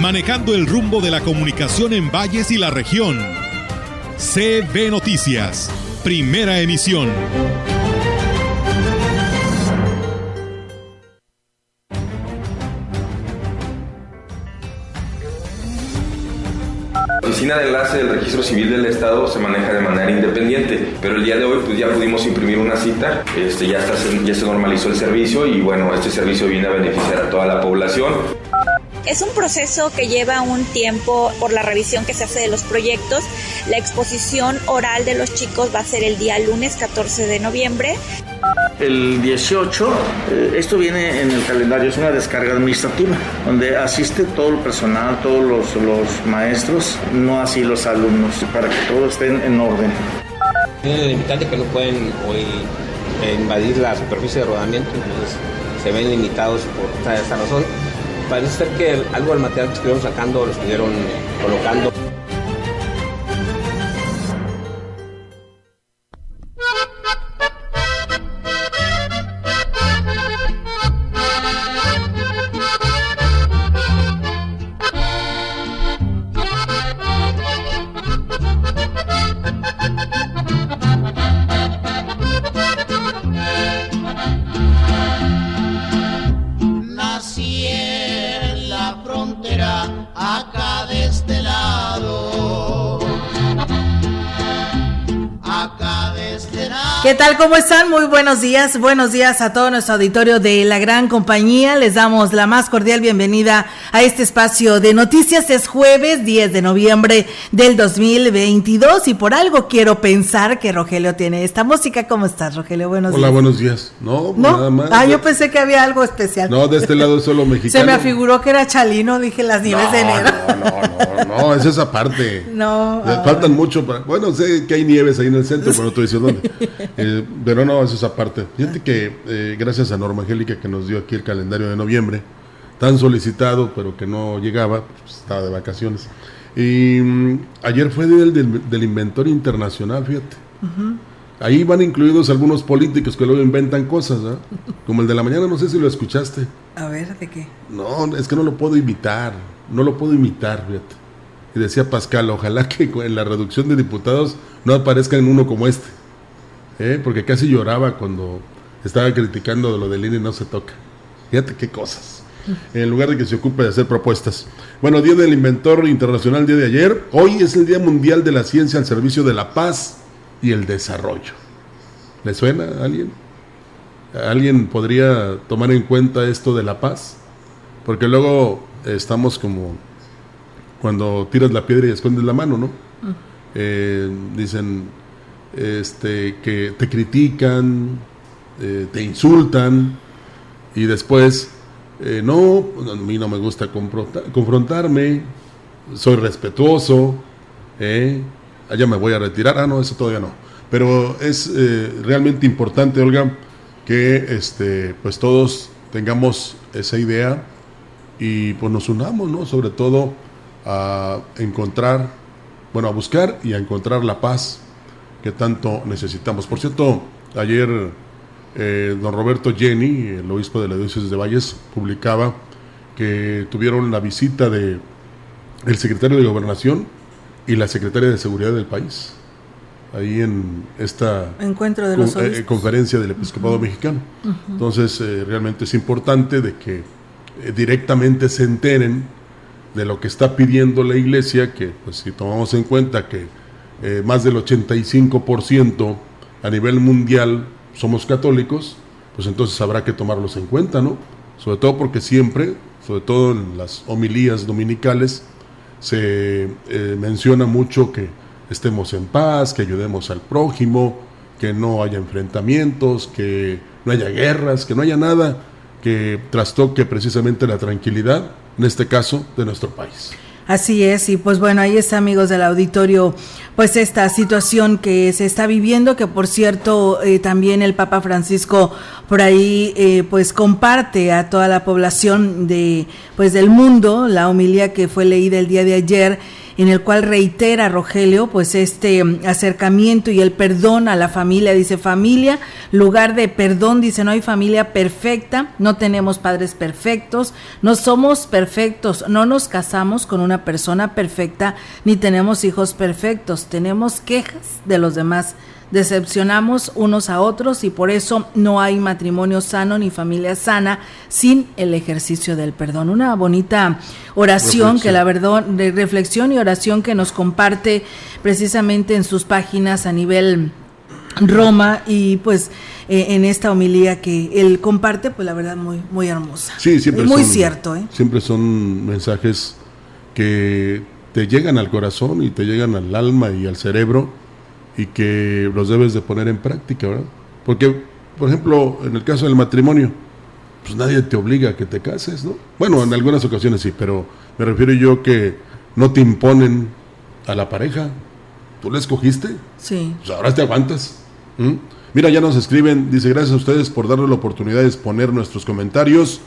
manejando el rumbo de la comunicación en valles y la región. CB Noticias, primera emisión. Oficina de enlace del registro civil del Estado se maneja de manera independiente, pero el día de hoy pues ya pudimos imprimir una cita, este, ya, está, ya se normalizó el servicio y bueno, este servicio viene a beneficiar a toda la población. Es un proceso que lleva un tiempo por la revisión que se hace de los proyectos. La exposición oral de los chicos va a ser el día lunes 14 de noviembre. El 18, eh, esto viene en el calendario, es una descarga administrativa, donde asiste todo el personal, todos los, los maestros, no así los alumnos, para que todo esté en orden. Tienen el limitante que no pueden hoy invadir la superficie de rodamiento, entonces se ven limitados por esta razón parece ser que algo del material que estuvieron sacando lo estuvieron colocando. ¿Qué tal? ¿Cómo están? Muy buenos días. Buenos días a todo nuestro auditorio de la gran compañía. Les damos la más cordial bienvenida a este espacio de noticias. Es jueves 10 de noviembre del 2022 y por algo quiero pensar que Rogelio tiene esta música. ¿Cómo estás, Rogelio? Buenos Hola, días. buenos días. No, ¿No? nada más. Ah, yo pensé que había algo especial. No, de este lado es solo mexicano. Se me afiguró que era Chalino, dije las nieves no, de enero. No, no, no, no, es esa parte. No. Ah, faltan mucho para... Bueno, sé que hay nieves ahí en el centro, pero no te diciendo dónde. Eh, pero no, es esa parte. Fíjate que eh, gracias a Norma Angélica que nos dio aquí el calendario de noviembre, tan solicitado, pero que no llegaba, pues, estaba de vacaciones. Y mm, ayer fue del, del, del inventor internacional, fíjate. Ahí van incluidos algunos políticos que luego inventan cosas, ¿ah? Como el de la mañana, no sé si lo escuchaste. A ver, ¿de qué? No, es que no lo puedo imitar, no lo puedo imitar, fíjate. Y decía Pascal, ojalá que en la reducción de diputados no aparezca en uno como este. ¿Eh? Porque casi lloraba cuando estaba criticando lo del INE no se toca. Fíjate qué cosas. En lugar de que se ocupe de hacer propuestas. Bueno, Día del Inventor Internacional, día de ayer. Hoy es el Día Mundial de la Ciencia al Servicio de la Paz y el Desarrollo. ¿Le suena a alguien? ¿Alguien podría tomar en cuenta esto de la paz? Porque luego estamos como cuando tiras la piedra y escondes la mano, ¿no? Eh, dicen este, que te critican, eh, te insultan y después, eh, no, a mí no me gusta confronta- confrontarme, soy respetuoso, ¿eh? allá me voy a retirar, ah, no, eso todavía no. Pero es eh, realmente importante, Olga, que este, pues todos tengamos esa idea y pues nos unamos, ¿no? Sobre todo a encontrar, bueno, a buscar y a encontrar la paz que tanto necesitamos. Por cierto, ayer eh, don Roberto Jenny, el obispo de la diócesis de Valles, publicaba que tuvieron la visita de el secretario de Gobernación y la secretaria de Seguridad del país, ahí en esta Encuentro de los con- eh, conferencia del episcopado mexicano. Entonces, eh, realmente es importante de que eh, directamente se enteren de lo que está pidiendo la iglesia, que pues si tomamos en cuenta que eh, más del 85% a nivel mundial somos católicos, pues entonces habrá que tomarlos en cuenta, ¿no? Sobre todo porque siempre, sobre todo en las homilías dominicales, se eh, menciona mucho que estemos en paz, que ayudemos al prójimo, que no haya enfrentamientos, que no haya guerras, que no haya nada que trastoque precisamente la tranquilidad, en este caso, de nuestro país. Así es, y pues bueno, ahí está amigos del auditorio, pues esta situación que se está viviendo, que por cierto eh, también el Papa Francisco por ahí eh, pues comparte a toda la población de pues del mundo la homilía que fue leída el día de ayer en el cual reitera Rogelio pues este mm, acercamiento y el perdón a la familia, dice familia, lugar de perdón, dice no hay familia perfecta, no tenemos padres perfectos, no somos perfectos, no nos casamos con una persona perfecta, ni tenemos hijos perfectos, tenemos quejas de los demás decepcionamos unos a otros y por eso no hay matrimonio sano ni familia sana sin el ejercicio del perdón. Una bonita oración que la verdad, de reflexión y oración que nos comparte precisamente en sus páginas a nivel Roma y pues eh, en esta homilía que él comparte, pues la verdad muy muy hermosa. Sí, siempre muy cierto, ¿eh? Siempre son mensajes que te llegan al corazón y te llegan al alma y al cerebro y que los debes de poner en práctica, ¿verdad? Porque, por ejemplo, en el caso del matrimonio, pues nadie te obliga a que te cases, ¿no? Bueno, en algunas ocasiones sí, pero me refiero yo que no te imponen a la pareja. ¿Tú la escogiste? Sí. Pues ahora te aguantas. Mira, ya nos escriben, dice, gracias a ustedes por darnos la oportunidad de exponer nuestros comentarios,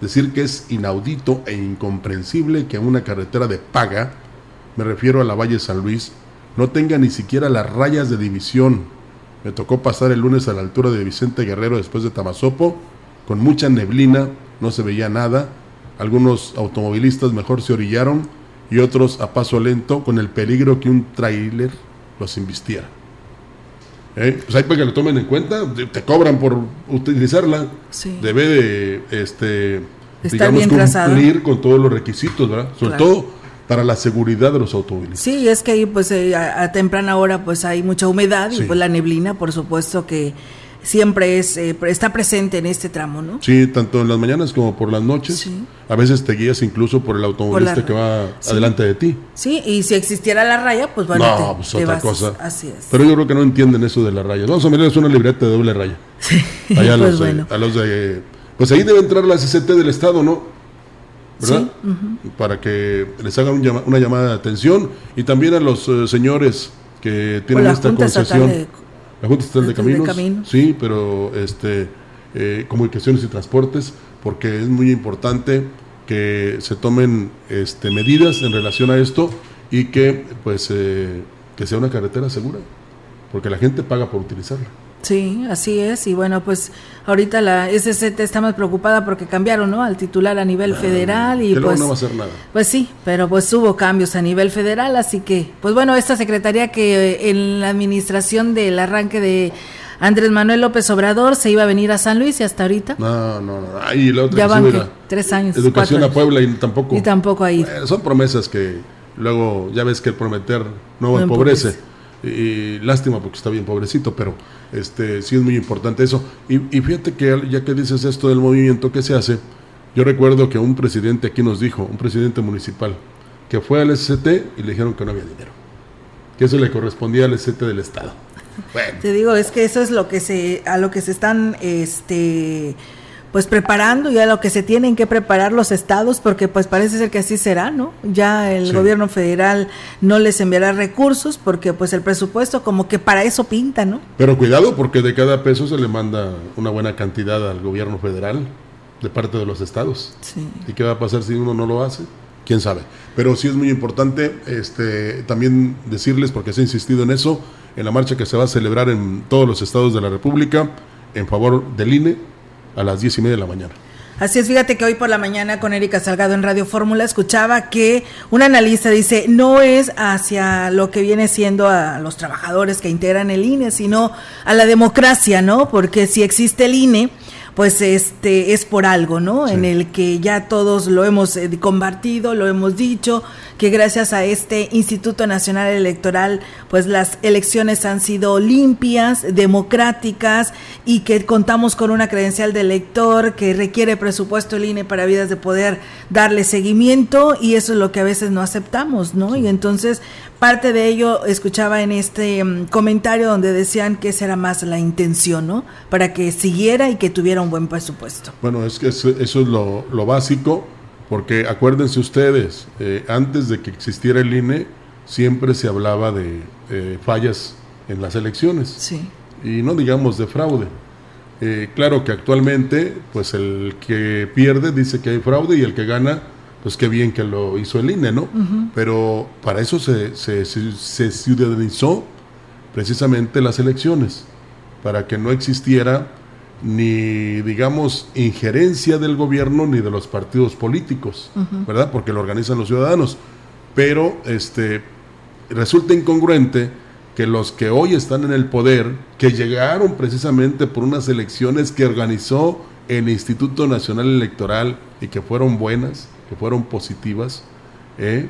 decir que es inaudito e incomprensible que una carretera de paga, me refiero a la Valle San Luis, no tenga ni siquiera las rayas de división. Me tocó pasar el lunes a la altura de Vicente Guerrero después de Tamazopo, con mucha neblina, no se veía nada. Algunos automovilistas mejor se orillaron y otros a paso lento con el peligro que un tráiler los invistiera. ¿Eh? Pues ahí para que lo tomen en cuenta, te cobran por utilizarla. Debe de este, digamos, cumplir con todos los requisitos, ¿verdad? Sobre todo para la seguridad de los automóviles. Sí, es que ahí pues eh, a, temprana hora pues hay mucha humedad y pues la neblina por supuesto que siempre es eh, está presente en este tramo, ¿no? Sí, tanto en las mañanas como por las noches. A veces te guías incluso por el automovilista que va adelante de ti. Sí, y si existiera la raya, pues bueno, no, pues otra cosa. Así es. Pero yo creo que no entienden eso de la raya. Vamos a es una libreta de doble raya. Sí. Allá pues los, a los de pues ahí debe entrar la CCT del Estado, ¿no? ¿Verdad? Para que les hagan una llamada de atención y también a los eh, señores que tienen esta concesión. la Junta Estatal de Caminos, Sí, pero este, eh, comunicaciones y transportes, porque es muy importante que se tomen este, medidas en relación a esto y que pues eh, que sea una carretera segura, porque la gente paga por utilizarla. Sí, así es. Y bueno, pues ahorita la SCT está más preocupada porque cambiaron, ¿no? Al titular a nivel federal y pues no va a hacer nada. Pues sí, pero pues hubo cambios a nivel federal, así que pues bueno, esta secretaría que eh, en la administración del arranque de Andrés Manuel López Obrador se iba a venir a San Luis y hasta ahorita. No, no, no. Ahí la otra ya van tres años. Educación a Puebla y tampoco. Y tampoco ahí. son promesas que luego ya ves que el prometer no, empobrece. Y, lástima porque está bien pobrecito, pero este sí es muy importante eso. Y, fíjate que ya que dices esto del movimiento que se hace, yo recuerdo que un presidente aquí nos dijo, un presidente municipal, que fue al SCT y le dijeron que no había dinero, que eso le correspondía al SCT del Estado. Te digo, es que eso es lo que se, a lo que se están, este, pues preparando ya lo que se tienen que preparar los estados, porque pues parece ser que así será, ¿no? Ya el gobierno federal no les enviará recursos porque pues el presupuesto como que para eso pinta, ¿no? Pero cuidado porque de cada peso se le manda una buena cantidad al gobierno federal de parte de los estados. Sí. ¿Y qué va a pasar si uno no lo hace? quién sabe. Pero sí es muy importante este, también decirles, porque se ha insistido en eso, en la marcha que se va a celebrar en todos los estados de la República en favor del INE, a las diez y media de la mañana. Así es, fíjate que hoy por la mañana con Erika Salgado en Radio Fórmula escuchaba que un analista dice, no es hacia lo que viene siendo a los trabajadores que integran el INE, sino a la democracia, ¿no? Porque si existe el INE, pues este es por algo, ¿no? En el que ya todos lo hemos eh, compartido, lo hemos dicho, que gracias a este Instituto Nacional Electoral, pues las elecciones han sido limpias, democráticas y que contamos con una credencial de elector que requiere presupuesto el INE para vidas de poder darle seguimiento y eso es lo que a veces no aceptamos, ¿no? Y entonces parte de ello escuchaba en este mm, comentario donde decían que esa era más la intención, ¿no? Para que siguiera y que tuviera un buen presupuesto. Bueno, es que eso, es lo, lo básico Porque acuérdense ustedes, eh, antes de que existiera el INE, siempre se hablaba de fallas en las elecciones. Sí. Y no digamos de fraude. Eh, claro que actualmente, pues el que pierde dice que hay fraude y el que gana, pues qué bien que lo hizo el INE, ¿no? Pero para eso se, se, se, ciudadanizó precisamente las elecciones, para que no existiera ni, digamos, injerencia del gobierno ni de los partidos políticos, ¿verdad? Porque lo organizan los ciudadanos. Pero este, resulta incongruente que los que hoy están en el poder, que llegaron precisamente por unas elecciones que organizó el Instituto Nacional Electoral y que fueron buenas, que fueron positivas, ¿eh?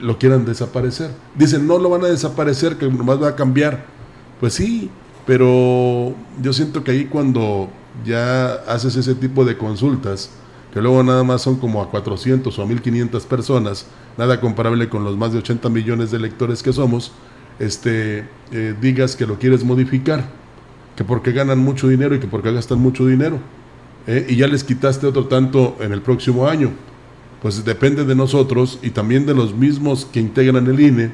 lo quieran desaparecer. Dicen, no lo van a desaparecer, que nomás va a cambiar. Pues sí, pero yo siento que ahí cuando ya haces ese tipo de consultas, que luego nada más son como a 400 o a 1500 personas, nada comparable con los más de 80 millones de electores que somos, este, eh, digas que lo quieres modificar, que porque ganan mucho dinero y que porque gastan mucho dinero, ¿eh? y ya les quitaste otro tanto en el próximo año. Pues depende de nosotros y también de los mismos que integran el INE,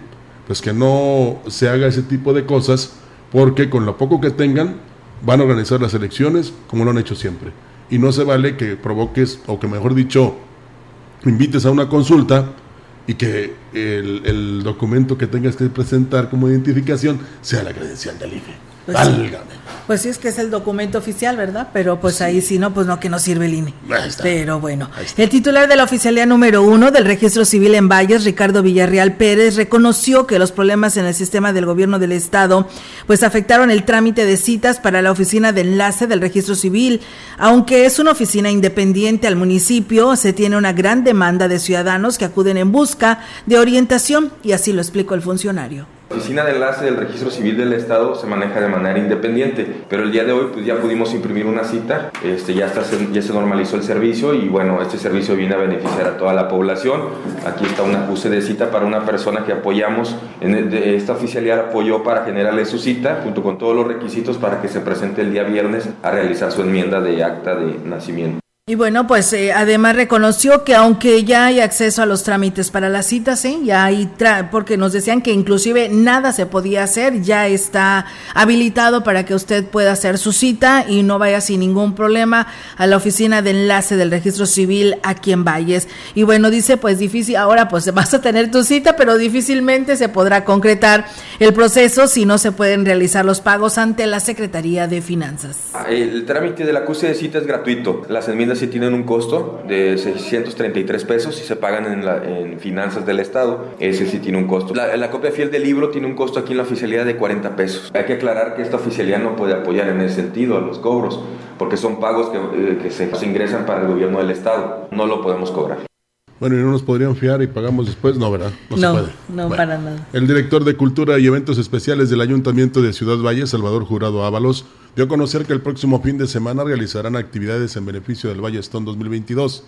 pues que no se haga ese tipo de cosas, porque con lo poco que tengan van a organizar las elecciones como lo han hecho siempre. Y no se vale que provoques, o que mejor dicho, invites a una consulta y que el, documento que tengas que presentar como identificación sea la credencial del IFE. Pues pues sí, es que es el documento oficial, ¿verdad? Pero pues ahí sí no, pues no, que no sirve el INE. Pero bueno, el titular de la oficialía número uno del registro civil en Valles, Ricardo Villarreal Pérez, reconoció que los problemas en el sistema del gobierno del Estado pues afectaron el trámite de citas para la oficina de enlace del registro civil. Aunque es una oficina independiente al municipio, se tiene una gran demanda de ciudadanos que acuden en busca de orientación y así lo explicó el funcionario. La oficina de enlace del registro civil del Estado se maneja de manera independiente, pero el día de hoy pues ya pudimos imprimir una cita, este, ya, está, ya se normalizó el servicio y bueno, este servicio viene a beneficiar a toda la población. Aquí está un acuse de cita para una persona que apoyamos, en esta oficialidad apoyó para generarle su cita junto con todos los requisitos para que se presente el día viernes a realizar su enmienda de acta de nacimiento. Y bueno, pues eh, además reconoció que aunque ya hay acceso a los trámites para las citas, ¿sí? ya hay, porque nos decían que inclusive nada se podía hacer, ya está habilitado para que usted pueda hacer su cita y no vaya sin ningún problema a la oficina de enlace del registro civil aquí en Valles. Y bueno, dice, pues difícil, ahora pues vas a tener tu cita, pero difícilmente se podrá concretar el proceso si no se pueden realizar los pagos ante la Secretaría de Finanzas. El trámite del acuse de cita es gratuito, las enmiendas si tienen un costo de 633 pesos y se pagan en, la, en finanzas del Estado. Ese sí tiene un costo. La, copia fiel del libro tiene un costo aquí en la oficialidad de 40 pesos. Hay que aclarar que esta oficialidad no puede apoyar en ese sentido a los cobros, porque son pagos que, eh, que se, ingresan para el gobierno del Estado. No lo podemos cobrar. Bueno, y no nos podrían fiar y pagamos después, no, ¿verdad? No, se puede. No, para nada. El director de Cultura y Eventos Especiales del Ayuntamiento de Ciudad Valle, Salvador Jurado Ábalos, dio a conocer que el próximo fin de semana realizarán actividades en beneficio del Valle Stone 2022.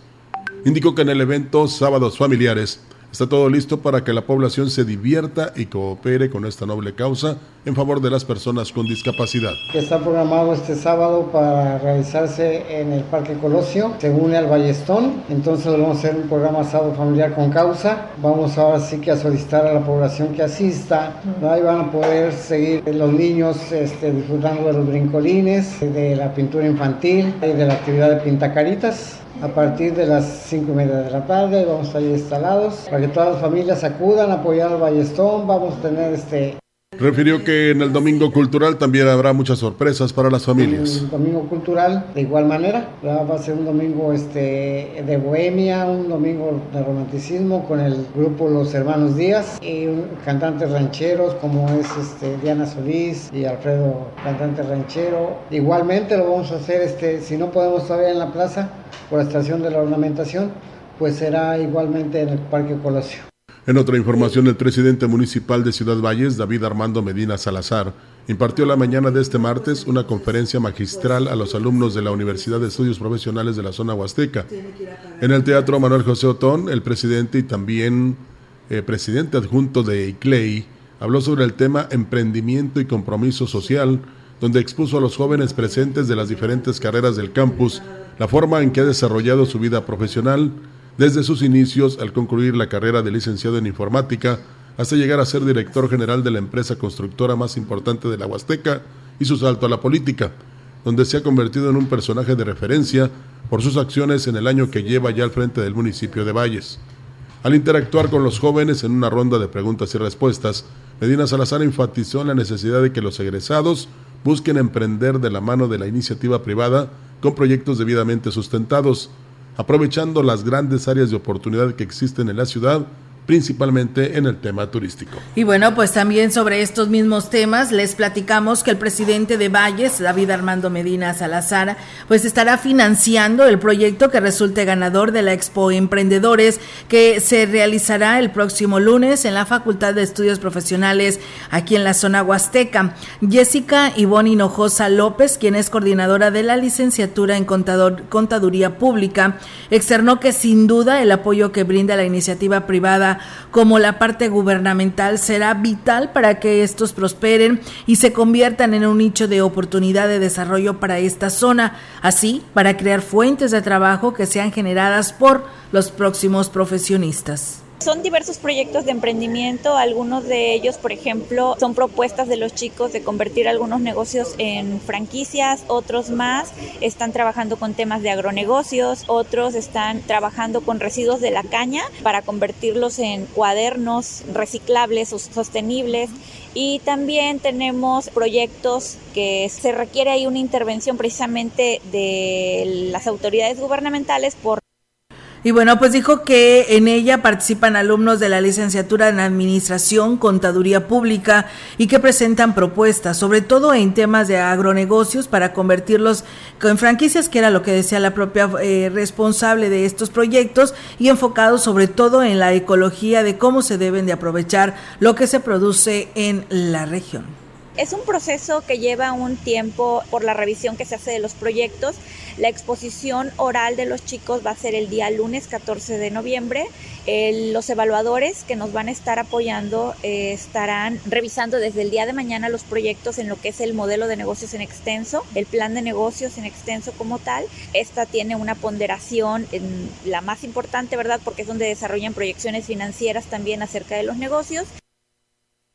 Indicó que en el evento Sábados Familiares Está todo listo para que la población se divierta y coopere con esta noble causa en favor de las personas con discapacidad. Está programado este sábado para realizarse en el Parque Colosio, se une al Ballestón, entonces vamos a hacer un programa sábado familiar con causa. Vamos ahora sí que a solicitar a la población que asista, ahí van a poder seguir los niños este, disfrutando de los brincolines, de la pintura infantil y de la actividad de pintacaritas a partir de las 5 y media de la tarde vamos a estar instalados para que todas las familias acudan a apoyar al Ballestón. Vamos a tener este Refirió que en el Domingo Cultural también habrá muchas sorpresas para las familias. El Domingo Cultural, de igual manera, va a ser un domingo este, de bohemia, un domingo de romanticismo con el grupo Los Hermanos Díaz y cantantes rancheros como es este, Diana Solís y Alfredo, cantante ranchero. Igualmente lo vamos a hacer, este, si no podemos todavía en la plaza, por la estación de la ornamentación, pues será igualmente en el Parque Colosio. En otra información, el presidente municipal de Ciudad Valles, David Armando Medina Salazar, impartió la mañana de este martes una conferencia magistral a los alumnos de la Universidad de Estudios Profesionales de la zona Huasteca. En el Teatro Manuel José Otón, el presidente y también eh, presidente adjunto de ICLEI habló sobre el tema emprendimiento y compromiso social, donde expuso a los jóvenes presentes de las diferentes carreras del campus la forma en que ha desarrollado su vida profesional, desde sus inicios al concluir la carrera de licenciado en informática hasta llegar a ser director general de la empresa constructora más importante de la Huasteca y su salto a la política, donde se ha convertido en un personaje de referencia por sus acciones en el año que lleva ya al frente del municipio de Valles. Al interactuar con los jóvenes en una ronda de preguntas y respuestas, Medina Salazar enfatizó la necesidad de que los egresados busquen emprender de la mano de la iniciativa privada con proyectos debidamente sustentados, aprovechando las grandes áreas de oportunidad que existen en la ciudad principalmente en el tema turístico. Y bueno, pues también sobre estos mismos temas les platicamos que el presidente de Valles, David Armando Medina Salazar, pues estará financiando el proyecto que resulte ganador de la Expo Emprendedores que se realizará el próximo lunes en la Facultad de Estudios Profesionales aquí en la zona Huasteca. Jessica Ivonne Hinojosa López, quien es coordinadora de la licenciatura en Contador, Contaduría Pública, externó que sin duda el apoyo que brinda la iniciativa privada como la parte gubernamental será vital para que estos prosperen y se conviertan en un nicho de oportunidad de desarrollo para esta zona, así para crear fuentes de trabajo que sean generadas por los próximos profesionistas. Son diversos proyectos de emprendimiento, algunos de ellos, por ejemplo, son propuestas de los chicos de convertir algunos negocios en franquicias, otros más están trabajando con temas de agronegocios, otros están trabajando con residuos de la caña para convertirlos en cuadernos reciclables o sostenibles. Y también tenemos proyectos que se requiere ahí una intervención precisamente de las autoridades gubernamentales por y bueno, pues dijo que en ella participan alumnos de la licenciatura en Administración, Contaduría Pública y que presentan propuestas, sobre todo en temas de agronegocios, para convertirlos en franquicias, que era lo que decía la propia eh, responsable de estos proyectos, y enfocados sobre todo en la ecología de cómo se deben de aprovechar lo que se produce en la región. Es un proceso que lleva un tiempo por la revisión que se hace de los proyectos. La exposición oral de los chicos va a ser el día lunes 14 de noviembre. los evaluadores que nos van a estar apoyando eh, estarán revisando desde el día de mañana los proyectos en lo que es el modelo de negocios en extenso, el plan de negocios en extenso como tal. Esta tiene una ponderación, en la más importante, ¿verdad? Porque es donde desarrollan proyecciones financieras también acerca de los negocios.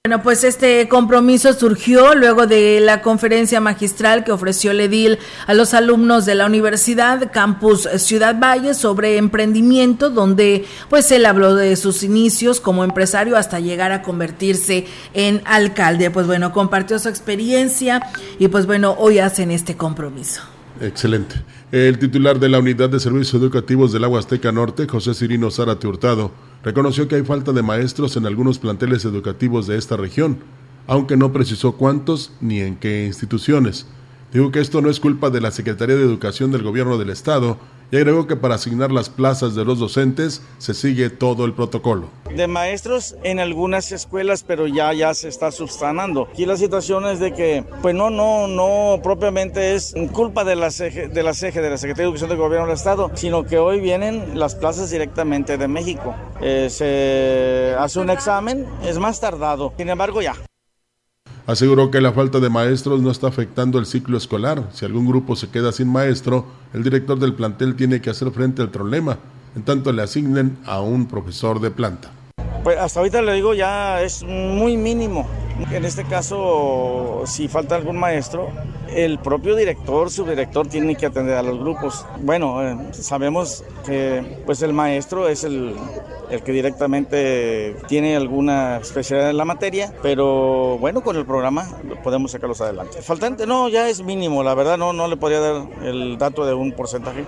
Bueno, pues este compromiso surgió luego de la conferencia magistral que ofreció el a los alumnos de la Universidad Campus Ciudad Valle sobre emprendimiento, donde pues él habló de sus inicios como empresario hasta llegar a convertirse en alcalde. Pues bueno, compartió su experiencia y pues bueno, hoy hacen este compromiso. Excelente. El titular de la Unidad de Servicios Educativos del Aguasteca Norte, José Cirino Zárate Hurtado, reconoció que hay falta de maestros en algunos planteles educativos de esta región, aunque no precisó cuántos ni en qué instituciones. Dijo que esto no es culpa de la Secretaría de Educación del Gobierno del Estado y agregó que para asignar las plazas de los docentes se sigue todo el protocolo. De maestros en algunas escuelas, pero ya, ya se está subsanando. Aquí la situación es de que, pues no, no, no propiamente es culpa de la CEGE, de la, CEGE, de la Secretaría de Educación del Gobierno del Estado, sino que hoy vienen las plazas directamente de México. Eh, se hace un examen, es más tardado. Sin embargo, ya. Aseguró que la falta de maestros no está afectando el ciclo escolar. Si algún grupo se queda sin maestro, el director del plantel tiene que hacer frente al problema, en tanto le asignen a un profesor de planta. Pues hasta ahorita le digo ya es muy mínimo. En este caso, si falta algún maestro, el propio director, subdirector tiene que atender a los grupos. Bueno, eh, sabemos que pues el maestro es el, el que directamente tiene alguna especialidad en la materia, pero bueno, con el programa podemos sacarlos adelante. Faltante, no, ya es mínimo, la verdad no, no le podría dar el dato de un porcentaje.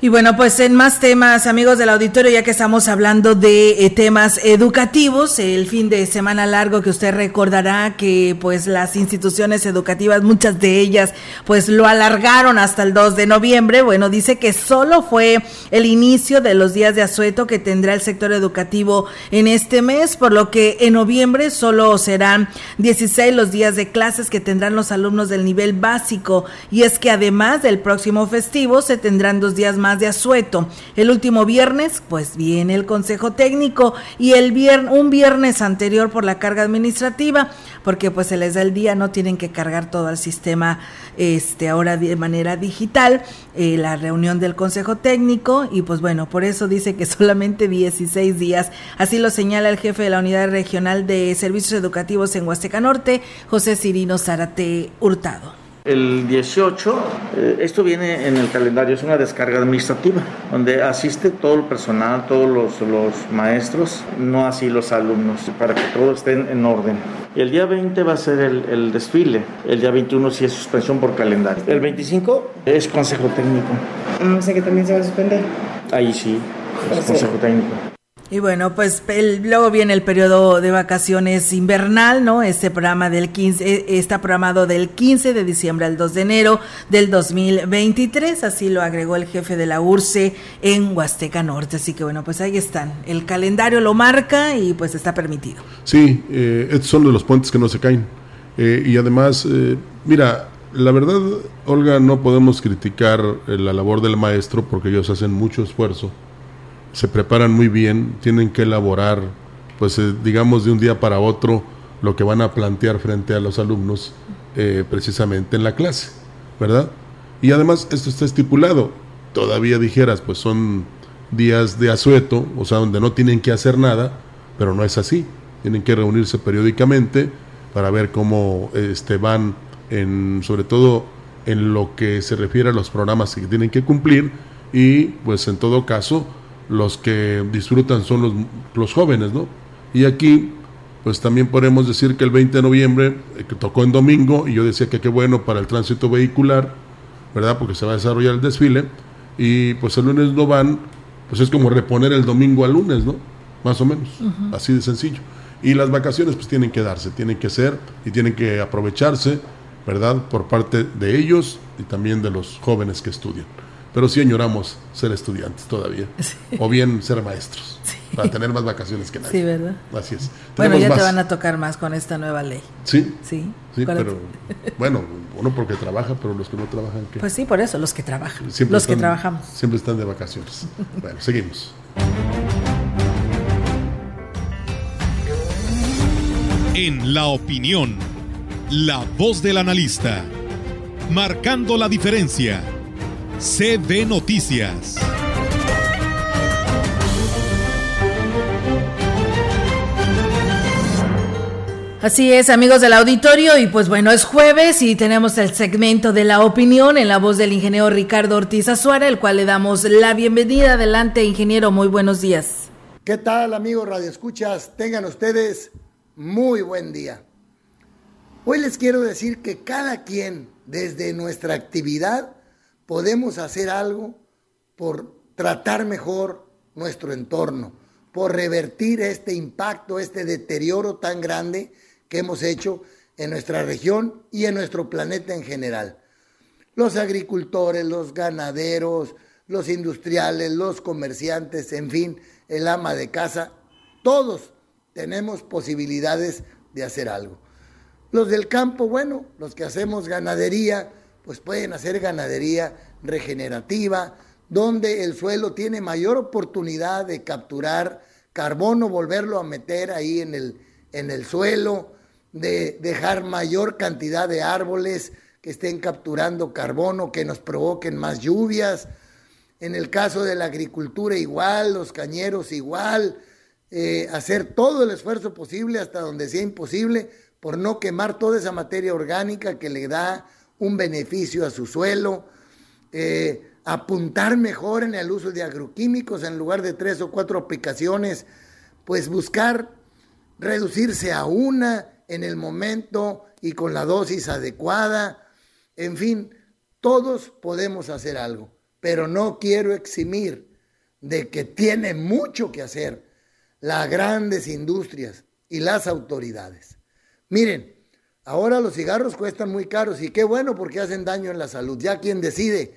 Y bueno, pues en más temas, amigos del auditorio, ya que estamos hablando de eh, temas educativos, el fin de semana largo que usted recordará que pues las instituciones educativas, muchas de ellas, pues lo alargaron hasta el 2 de noviembre. Bueno, dice que solo fue el inicio de los días de asueto que tendrá el sector educativo en este mes, por lo que en noviembre solo serán 16 los días de clases que tendrán los alumnos del nivel básico. Y es que además del próximo festivo se tendrán dos días más de asueto. El último viernes, pues viene el Consejo Técnico y el viernes, un viernes anterior por la carga administrativa, porque pues se les da el día, no tienen que cargar todo al sistema este ahora de manera digital, eh, la reunión del Consejo Técnico y pues bueno, por eso dice que solamente 16 días. Así lo señala el jefe de la Unidad Regional de Servicios Educativos en Huasteca Norte, José Cirino Zárate Hurtado el 18, eh, esto viene en el calendario, es una descarga administrativa, donde asiste todo el personal, todos los, los maestros, no así los alumnos, para que todo esté en orden. El día 20 va a ser el, el, desfile, el día 21 sí es suspensión por calendario. El 25 es consejo técnico. Ah, o sea que también se va a suspender. Ahí sí, es consejo técnico. Y bueno, pues luego viene el periodo de vacaciones invernal, ¿no? Este programa del 15 eh, está programado del 15 de diciembre al 2 de enero del 2023, así lo agregó el jefe de la URCE en Huasteca Norte. Así que bueno, pues ahí están. El calendario lo marca y pues está permitido. Sí, eh, estos son de los puentes que no se caen. Eh, y además, eh, mira, la verdad, Olga, no podemos criticar la labor del maestro porque ellos hacen mucho esfuerzo se preparan muy bien, tienen que elaborar, pues eh, digamos, de un día para otro lo que van a plantear frente a los alumnos eh, precisamente en la clase, ¿verdad? Y además esto está estipulado, todavía dijeras, pues son días de asueto, o sea, donde no tienen que hacer nada, pero no es así, tienen que reunirse periódicamente para ver cómo este, van, en, sobre todo en lo que se refiere a los programas que tienen que cumplir y pues en todo caso los que disfrutan son los, los jóvenes, ¿no? Y aquí, pues también podemos decir que el 20 de noviembre, eh, que tocó en domingo, y yo decía que qué bueno para el tránsito vehicular, ¿verdad? Porque se va a desarrollar el desfile, y pues el lunes no van, pues es como reponer el domingo al lunes, ¿no? Más o menos, así de sencillo. Y las vacaciones pues tienen que darse, tienen que ser y tienen que aprovecharse, ¿verdad? Por parte de ellos y también de los jóvenes que estudian pero sí añoramos ser estudiantes todavía. O bien ser maestros. Para tener más vacaciones que nadie. Sí, ¿verdad? Así es. Bueno, ya te van a tocar más con esta nueva ley. Sí. Sí. Sí, pero bueno, uno porque trabaja, pero los que no trabajan, ¿qué? Pues sí, por eso, los que trabajan. los que trabajamos. Siempre están de vacaciones. bueno, seguimos. En la opinión, la voz del analista, marcando la diferencia CB Noticias. Así es, amigos del auditorio, y pues bueno, es jueves y tenemos el segmento de la opinión en la voz del ingeniero Ricardo Ortiz Azuara, el cual le damos la bienvenida. Adelante, ingeniero, muy buenos días. ¿Qué tal, amigos Radio Escuchas? Tengan ustedes muy buen día. Hoy les quiero decir que cada quien, desde nuestra actividad, podemos hacer algo por tratar mejor nuestro entorno, por revertir este impacto, este deterioro tan grande que hemos hecho en nuestra región y en nuestro planeta en general. Los agricultores, los ganaderos, los industriales, los comerciantes, en fin, el ama de casa, todos tenemos posibilidades de hacer algo. Los del campo, bueno, los que hacemos ganadería, pues pueden hacer ganadería regenerativa, donde el suelo tiene mayor oportunidad de capturar carbono, volverlo a meter ahí en el, en el suelo, de dejar mayor cantidad de árboles que estén capturando carbono, que nos provoquen más lluvias. En el caso de la agricultura igual, los cañeros igual, eh, hacer todo el esfuerzo posible hasta donde sea imposible por no quemar toda esa materia orgánica que le da un beneficio a su suelo, eh, apuntar mejor en el uso de agroquímicos en lugar de tres o cuatro aplicaciones, pues buscar reducirse a una en el momento y con la dosis adecuada. En fin, todos podemos hacer algo, pero no quiero eximir de que tiene mucho que hacer las grandes industrias y las autoridades. Miren, Ahora los cigarros cuestan muy caros y qué bueno porque hacen daño en la salud. Ya quien decide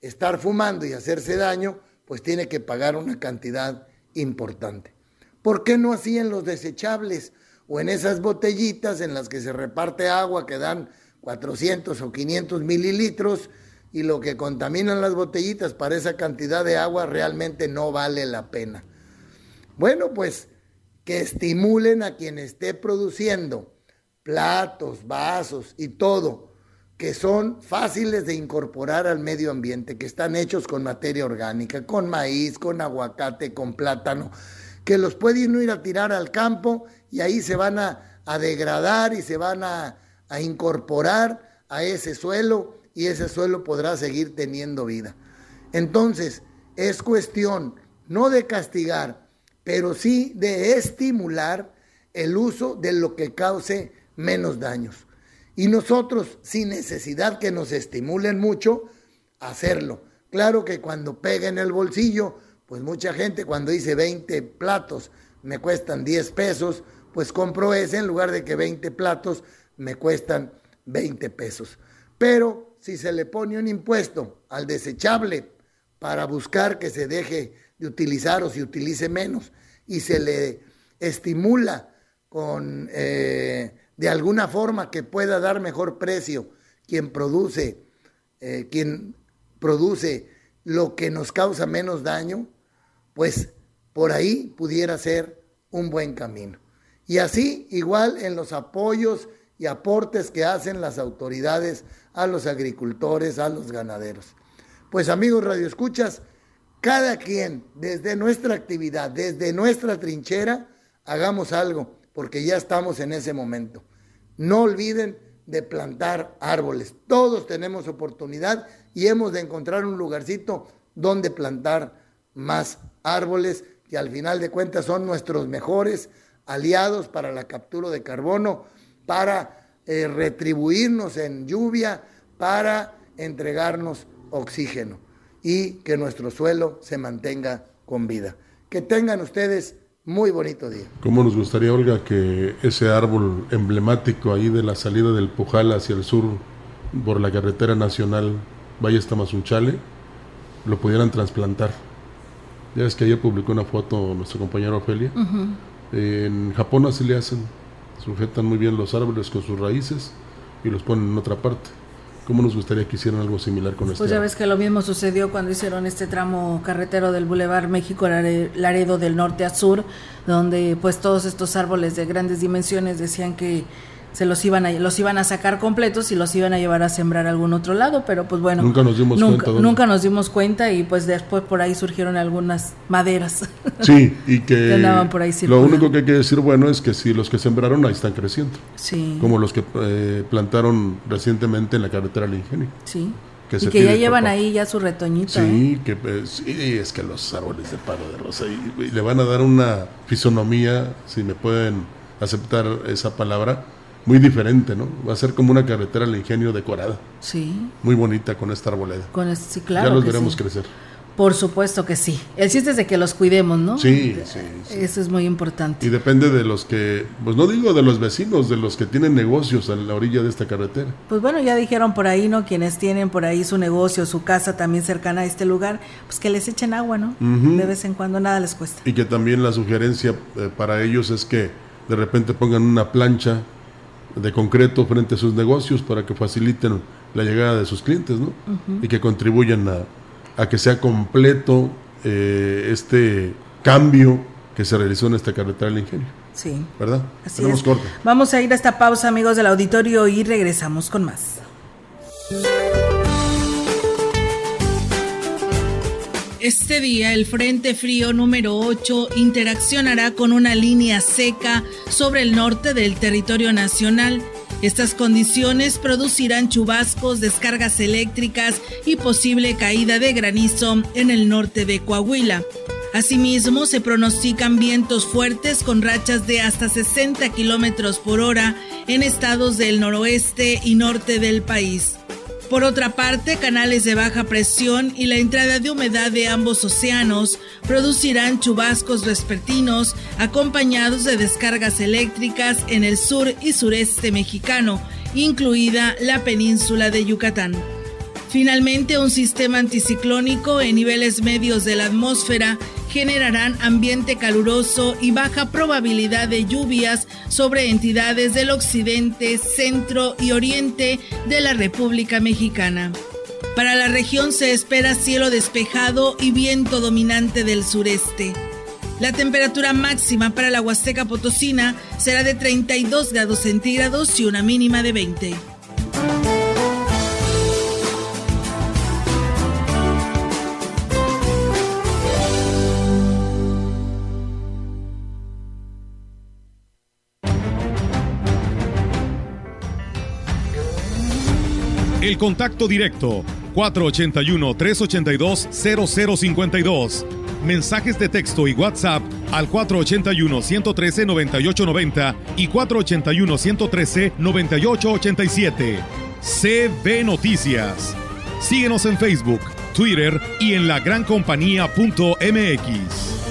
estar fumando y hacerse daño, pues tiene que pagar una cantidad importante. ¿Por qué no así en los desechables o en esas botellitas en las que se reparte agua que dan 400 o 500 mililitros y lo que contaminan las botellitas para esa cantidad de agua realmente no vale la pena. Bueno, pues que estimulen a quien esté produciendo platos, vasos y todo, que son fáciles de incorporar al medio ambiente, que están hechos con materia orgánica, con maíz, con aguacate, con plátano, que los pueden ir a tirar al campo y ahí se van a, degradar y se van a, a incorporar a ese suelo y ese suelo podrá seguir teniendo vida. Entonces, es cuestión no de castigar, pero sí de estimular el uso de lo que cause menos daños. Y nosotros, sin necesidad que nos estimulen mucho, hacerlo. Claro que cuando pega en el bolsillo, pues mucha gente cuando dice 20 platos me cuestan 10 pesos, pues compro ese en lugar de que 20 platos me cuestan 20 pesos. Pero si se le pone un impuesto al desechable para buscar que se deje de utilizar o se utilice menos y se le estimula con eh, de alguna forma que pueda dar mejor precio quien produce eh, quien produce lo que nos causa menos daño, pues por ahí pudiera ser un buen camino. Y así, igual en los apoyos y aportes que hacen las autoridades a los agricultores, a los ganaderos. Pues amigos radioescuchas, cada quien desde nuestra actividad, desde nuestra trinchera, hagamos algo, porque ya estamos en ese momento. No olviden de plantar árboles. Todos tenemos oportunidad y hemos de encontrar un lugarcito donde plantar más árboles que al final de cuentas son nuestros mejores aliados para la captura de carbono, para eh, retribuirnos en lluvia para entregarnos oxígeno y que nuestro suelo se mantenga con vida. Que tengan ustedes muy bonito día. ¿Cómo nos gustaría, Olga, que ese árbol emblemático ahí de la salida del Pujal hacia el sur por la carretera nacional Valle Tamazunchale lo pudieran trasplantar? Ya ves que ayer publicó una foto nuestro compañero Ofelia. En Japón así le hacen sujetan muy bien los árboles con sus raíces y los ponen en otra parte. ¿Cómo nos gustaría que hicieran algo similar con pues este? Pues ya ves que lo mismo sucedió cuando hicieron este tramo carretero del Boulevard México Laredo del norte a sur, donde pues todos estos árboles de grandes dimensiones decían que se los iban a, los iban a sacar completos y los iban a llevar a sembrar a algún otro lado, pero pues bueno, nunca nos dimos nunca, cuenta. Nunca nos dimos cuenta y pues después por ahí surgieron algunas maderas. Sí, y que, andaban por ahí lo único que hay que decir bueno es que si los que sembraron ahí están creciendo. Sí. Como los que eh, plantaron recientemente en la carretera del Ingenio. Sí. Que y que ya llevan ahí ya su retoñito. Sí, ¿eh? que pues, sí, es que los árboles de palo de rosa y le van a dar una fisonomía, si me pueden aceptar esa palabra, muy diferente, ¿no? Va a ser como una carretera al ingenio decorada. Sí. Muy bonita con esta arboleda. Con sí, claro. Ya los veremos crecer. Por supuesto que sí. El chiste es de que los cuidemos, ¿no? Sí, sí, Eso es muy importante. Y depende de los que, pues no digo de los vecinos, de los que tienen negocios a la orilla de esta carretera. Pues bueno, ya dijeron por ahí, ¿no? Quienes tienen por ahí su negocio, su casa también cercana a este lugar, pues que les echen agua, ¿no? De vez en cuando nada les cuesta. Y que también la sugerencia eh, para ellos es que de repente pongan una plancha de concreto frente a sus negocios para que faciliten la llegada de sus clientes, ¿no? Y que contribuyan a, que sea completo eh, este cambio que se realizó en esta carretera del ingenio. Sí. ¿Verdad? Así es. Vamos a ir a esta pausa, amigos del auditorio, y regresamos con más. Este día el Frente Frío número 8 interaccionará con una línea seca sobre el norte del territorio nacional. Estas condiciones producirán chubascos, descargas eléctricas y posible caída de granizo en el norte de Coahuila. Asimismo, se pronostican vientos fuertes con rachas de hasta 60 kilómetros por hora en estados del noroeste y norte del país. Por otra parte, canales de baja presión y la entrada de humedad de ambos océanos producirán chubascos vespertinos acompañados de descargas eléctricas en el sur y sureste mexicano, incluida la península de Yucatán. Finalmente, un sistema anticiclónico en niveles medios de la atmósfera generarán ambiente caluroso y baja probabilidad de lluvias sobre entidades del occidente, centro y oriente de la República Mexicana. Para la región se espera cielo despejado y viento dominante del sureste. La temperatura máxima para la Huasteca Potosina será de 32 grados centígrados y una mínima de 20. El contacto directo 481-382-0052. Mensajes de texto y WhatsApp al 481-113-9890 y 481-113-9887. CB Noticias. Síguenos en Facebook, Twitter y en lagrancompañía.mx.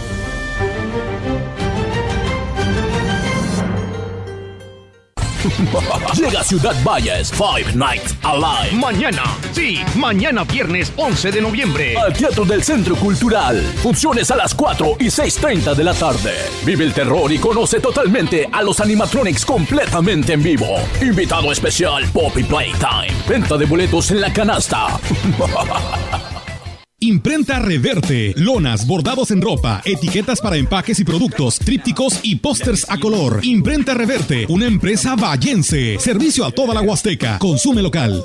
Llega Ciudad Valles Five Nights Alive. Mañana, sí, mañana viernes 11 de noviembre. Al Teatro del Centro Cultural. Funciones a las 4 y 6.30 de la tarde. Vive el terror y conoce totalmente a los animatronics completamente en vivo. Invitado especial Poppy Playtime. Venta de boletos en la canasta. Imprenta Reverte, lonas, bordados en ropa, etiquetas para empaques y productos, trípticos y pósters a color. Imprenta Reverte, una empresa vallense. Servicio a toda la Huasteca. Consume local.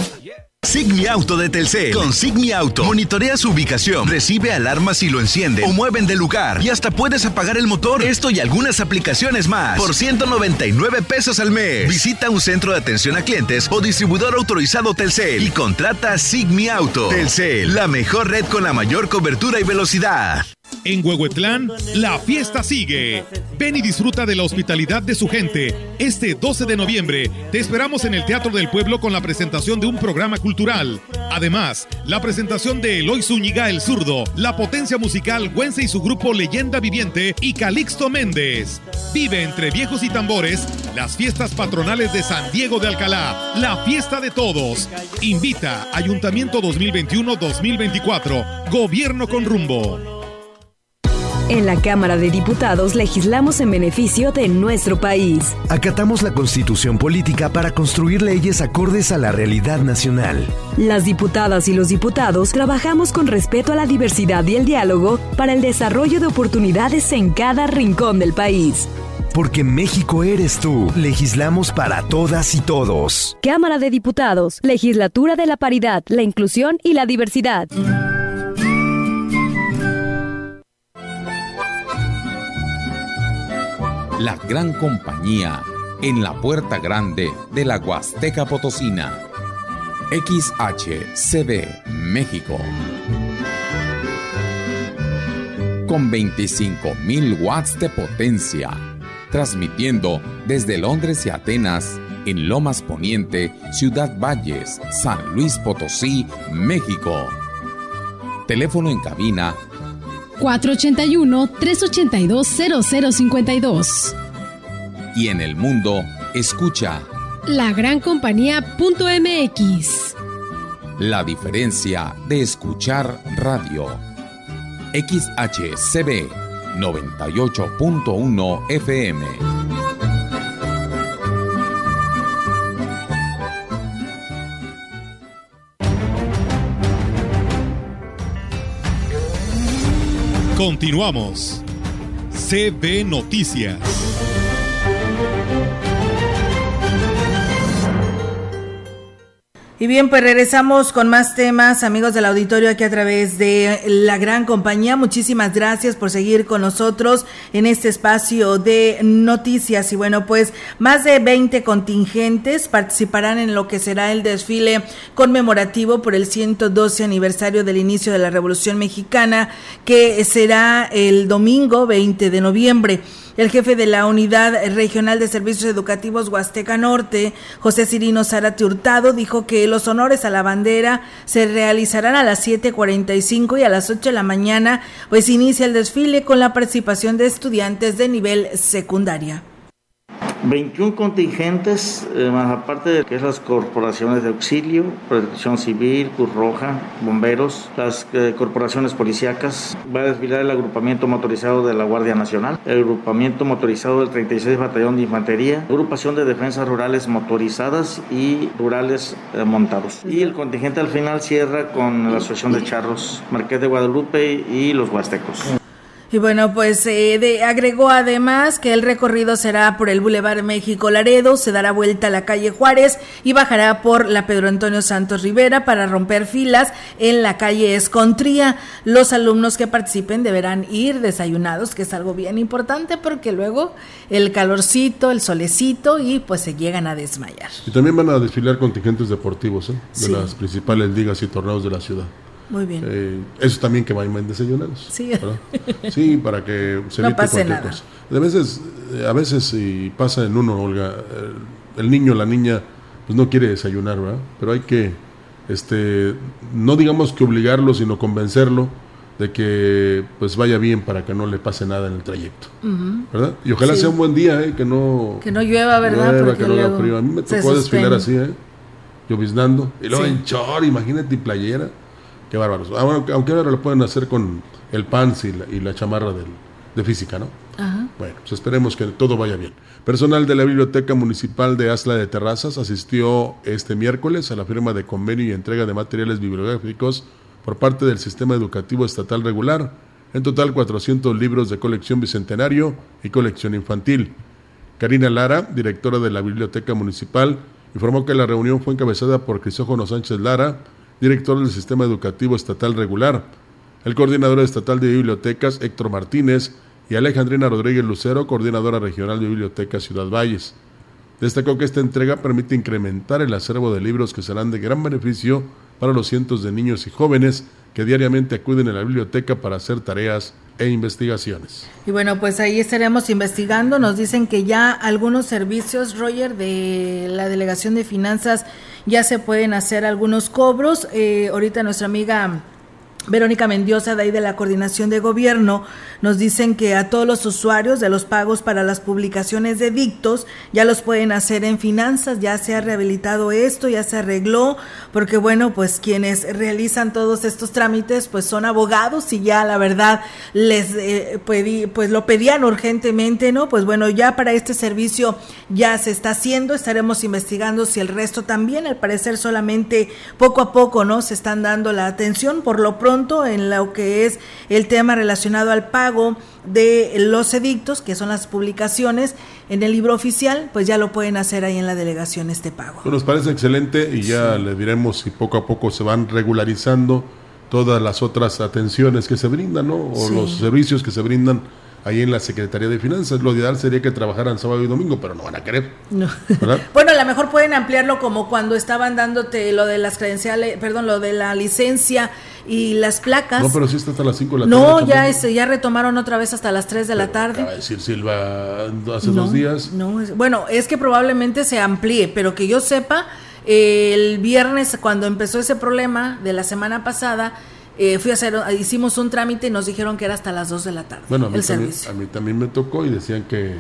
Sigmi Auto de Telcel. Con Sigmi Auto, monitorea su ubicación, recibe alarmas si lo enciende o mueven de lugar y hasta puedes apagar el motor. Esto y algunas aplicaciones más por 199 pesos al mes. Visita un centro de atención a clientes o distribuidor autorizado Telcel y contrata Sigmi Auto. Telcel, la mejor red con la mayor cobertura y velocidad. En Huehuetlán, la fiesta sigue. Ven y disfruta de la hospitalidad de su gente. Este 12 de noviembre te esperamos en el Teatro del Pueblo con la presentación de un programa cultural. Además, la presentación de Eloy Zúñiga el Zurdo, la potencia musical Güense y su grupo Leyenda Viviente y Calixto Méndez. Vive entre viejos y tambores las fiestas patronales de San Diego de Alcalá, la fiesta de todos. Invita Ayuntamiento 2021-2024, Gobierno con rumbo. En la Cámara de Diputados legislamos en beneficio de nuestro país. Acatamos la constitución política para construir leyes acordes a la realidad nacional. Las diputadas y los diputados trabajamos con respeto a la diversidad y el diálogo para el desarrollo de oportunidades en cada rincón del país. Porque México eres tú. Legislamos para todas y todos. Cámara de Diputados, Legislatura de la Paridad, la Inclusión y la Diversidad. La gran compañía en la puerta grande de la Huasteca Potosina. XHCD México. Con 25.000 watts de potencia, transmitiendo desde Londres y Atenas, en Lomas Poniente, Ciudad Valles, San Luis Potosí, México. Teléfono en cabina 481-382-0052. Y en el mundo, escucha la gran compañía.mx. La diferencia de escuchar radio. XHCB 98.1 FM. Continuamos. CB Noticias. Y bien, pues regresamos con más temas, amigos del auditorio, aquí a través de la gran compañía. Muchísimas gracias por seguir con nosotros en este espacio de noticias. Y bueno, pues más de 20 contingentes participarán en lo que será el desfile conmemorativo por el 112 aniversario del inicio de la Revolución Mexicana, que será el domingo 20 de noviembre. El jefe de la Unidad Regional de Servicios Educativos Huasteca Norte, José Cirino Zárate Hurtado, dijo que los honores a la bandera se realizarán a las 7.45 y a las 8 de la mañana, pues inicia el desfile con la participación de estudiantes de nivel secundaria. 21 contingentes, eh, más aparte de que es las corporaciones de auxilio, protección civil, Cruz Roja, bomberos, las eh, corporaciones policíacas. Va a desfilar el agrupamiento motorizado de la Guardia Nacional, el agrupamiento motorizado del 36 Batallón de Infantería, agrupación de defensas rurales motorizadas y rurales eh, montados. Y el contingente al final cierra con la Asociación de Charros, Marqués de Guadalupe y los Huastecos. Y bueno, pues eh, de, agregó además que el recorrido será por el Boulevard México Laredo, se dará vuelta a la calle Juárez y bajará por la Pedro Antonio Santos Rivera para romper filas en la calle Escontría. Los alumnos que participen deberán ir desayunados, que es algo bien importante porque luego el calorcito, el solecito y pues se llegan a desmayar. Y también van a desfilar contingentes deportivos ¿eh? de las principales ligas y torneos de la ciudad. Muy bien. Eh, eso también que vayan desayunados. Sí. Sí, para que se no pase nada. Cosa. A veces, a veces si pasa en uno, Olga, el niño, la niña, pues no quiere desayunar, ¿verdad? Pero hay que, este, no digamos que obligarlo, sino convencerlo de que pues vaya bien para que no le pase nada en el trayecto, ¿verdad? Y ojalá sea un buen día, ¿eh? que no que no llueva, ¿verdad? Porque que no haga frío. A mí me tocó desfilar así, ¿eh? lloviznando y luego en chor, imagínate y playera. Qué bárbaros. Aunque ahora lo pueden hacer con el pants y la, y la chamarra del, de física, ¿no? Ajá. Bueno, pues esperemos que todo vaya bien. Personal de la Biblioteca Municipal de Asla de Terrazas asistió este miércoles a la firma de convenio y entrega de materiales bibliográficos por parte del Sistema Educativo Estatal Regular. En total, 400 libros de colección bicentenario y colección infantil. Karina Lara, directora de la Biblioteca Municipal, informó que la reunión fue encabezada por Crisógono Sánchez Lara, director del Sistema Educativo Estatal Regular, el coordinador estatal de bibliotecas Héctor Martínez y Alejandrina Rodríguez Lucero, coordinadora regional de bibliotecas Ciudad Valles. Destacó que esta entrega permite incrementar el acervo de libros que serán de gran beneficio para los cientos de niños y jóvenes que diariamente acuden a la biblioteca para hacer tareas e investigaciones. Y bueno, pues ahí estaremos investigando. Nos dicen que ya algunos servicios, Roger, de la Delegación de Finanzas ya se pueden hacer algunos cobros. Eh, ahorita nuestra amiga Verónica Mendiosa, de ahí de la Coordinación de Gobierno, nos dicen que a todos los usuarios de los pagos para las publicaciones de dictos ya los pueden hacer en finanzas, ya se ha rehabilitado esto, ya se arregló, porque bueno, pues quienes realizan todos estos trámites pues son abogados y ya la verdad les eh, pues lo pedían urgentemente, ¿no? Pues bueno, ya para este servicio ya se está haciendo, estaremos investigando si el resto también, al parecer solamente poco a poco, ¿no? Se están dando la atención, por lo pronto en lo que es el tema relacionado al pago de los edictos, que son las publicaciones en el libro oficial, pues ya lo pueden hacer ahí en la delegación este pago. nos parece excelente y ya le diremos si poco a poco se van regularizando todas las otras atenciones que se brindan, ¿no? O los servicios que se brindan ahí en la Secretaría de Finanzas. Lo ideal sería que trabajaran sábado y domingo, pero no van a querer. bueno, a lo mejor pueden ampliarlo como cuando estaban dándote lo de las credenciales, perdón, lo de la licencia y las placas. No, pero sí está hasta las 5 de la tarde. No, ya, es, ya retomaron otra vez hasta las 3 de la tarde. Acaba de decir Silva hace dos días. No, bueno, es que probablemente se amplíe, pero que yo sepa, el viernes cuando empezó ese problema de la semana pasada, eh, fui a hacer, hicimos un trámite y nos dijeron que era hasta las 2 de la tarde. Bueno, a mí, también, a mí también me tocó y decían que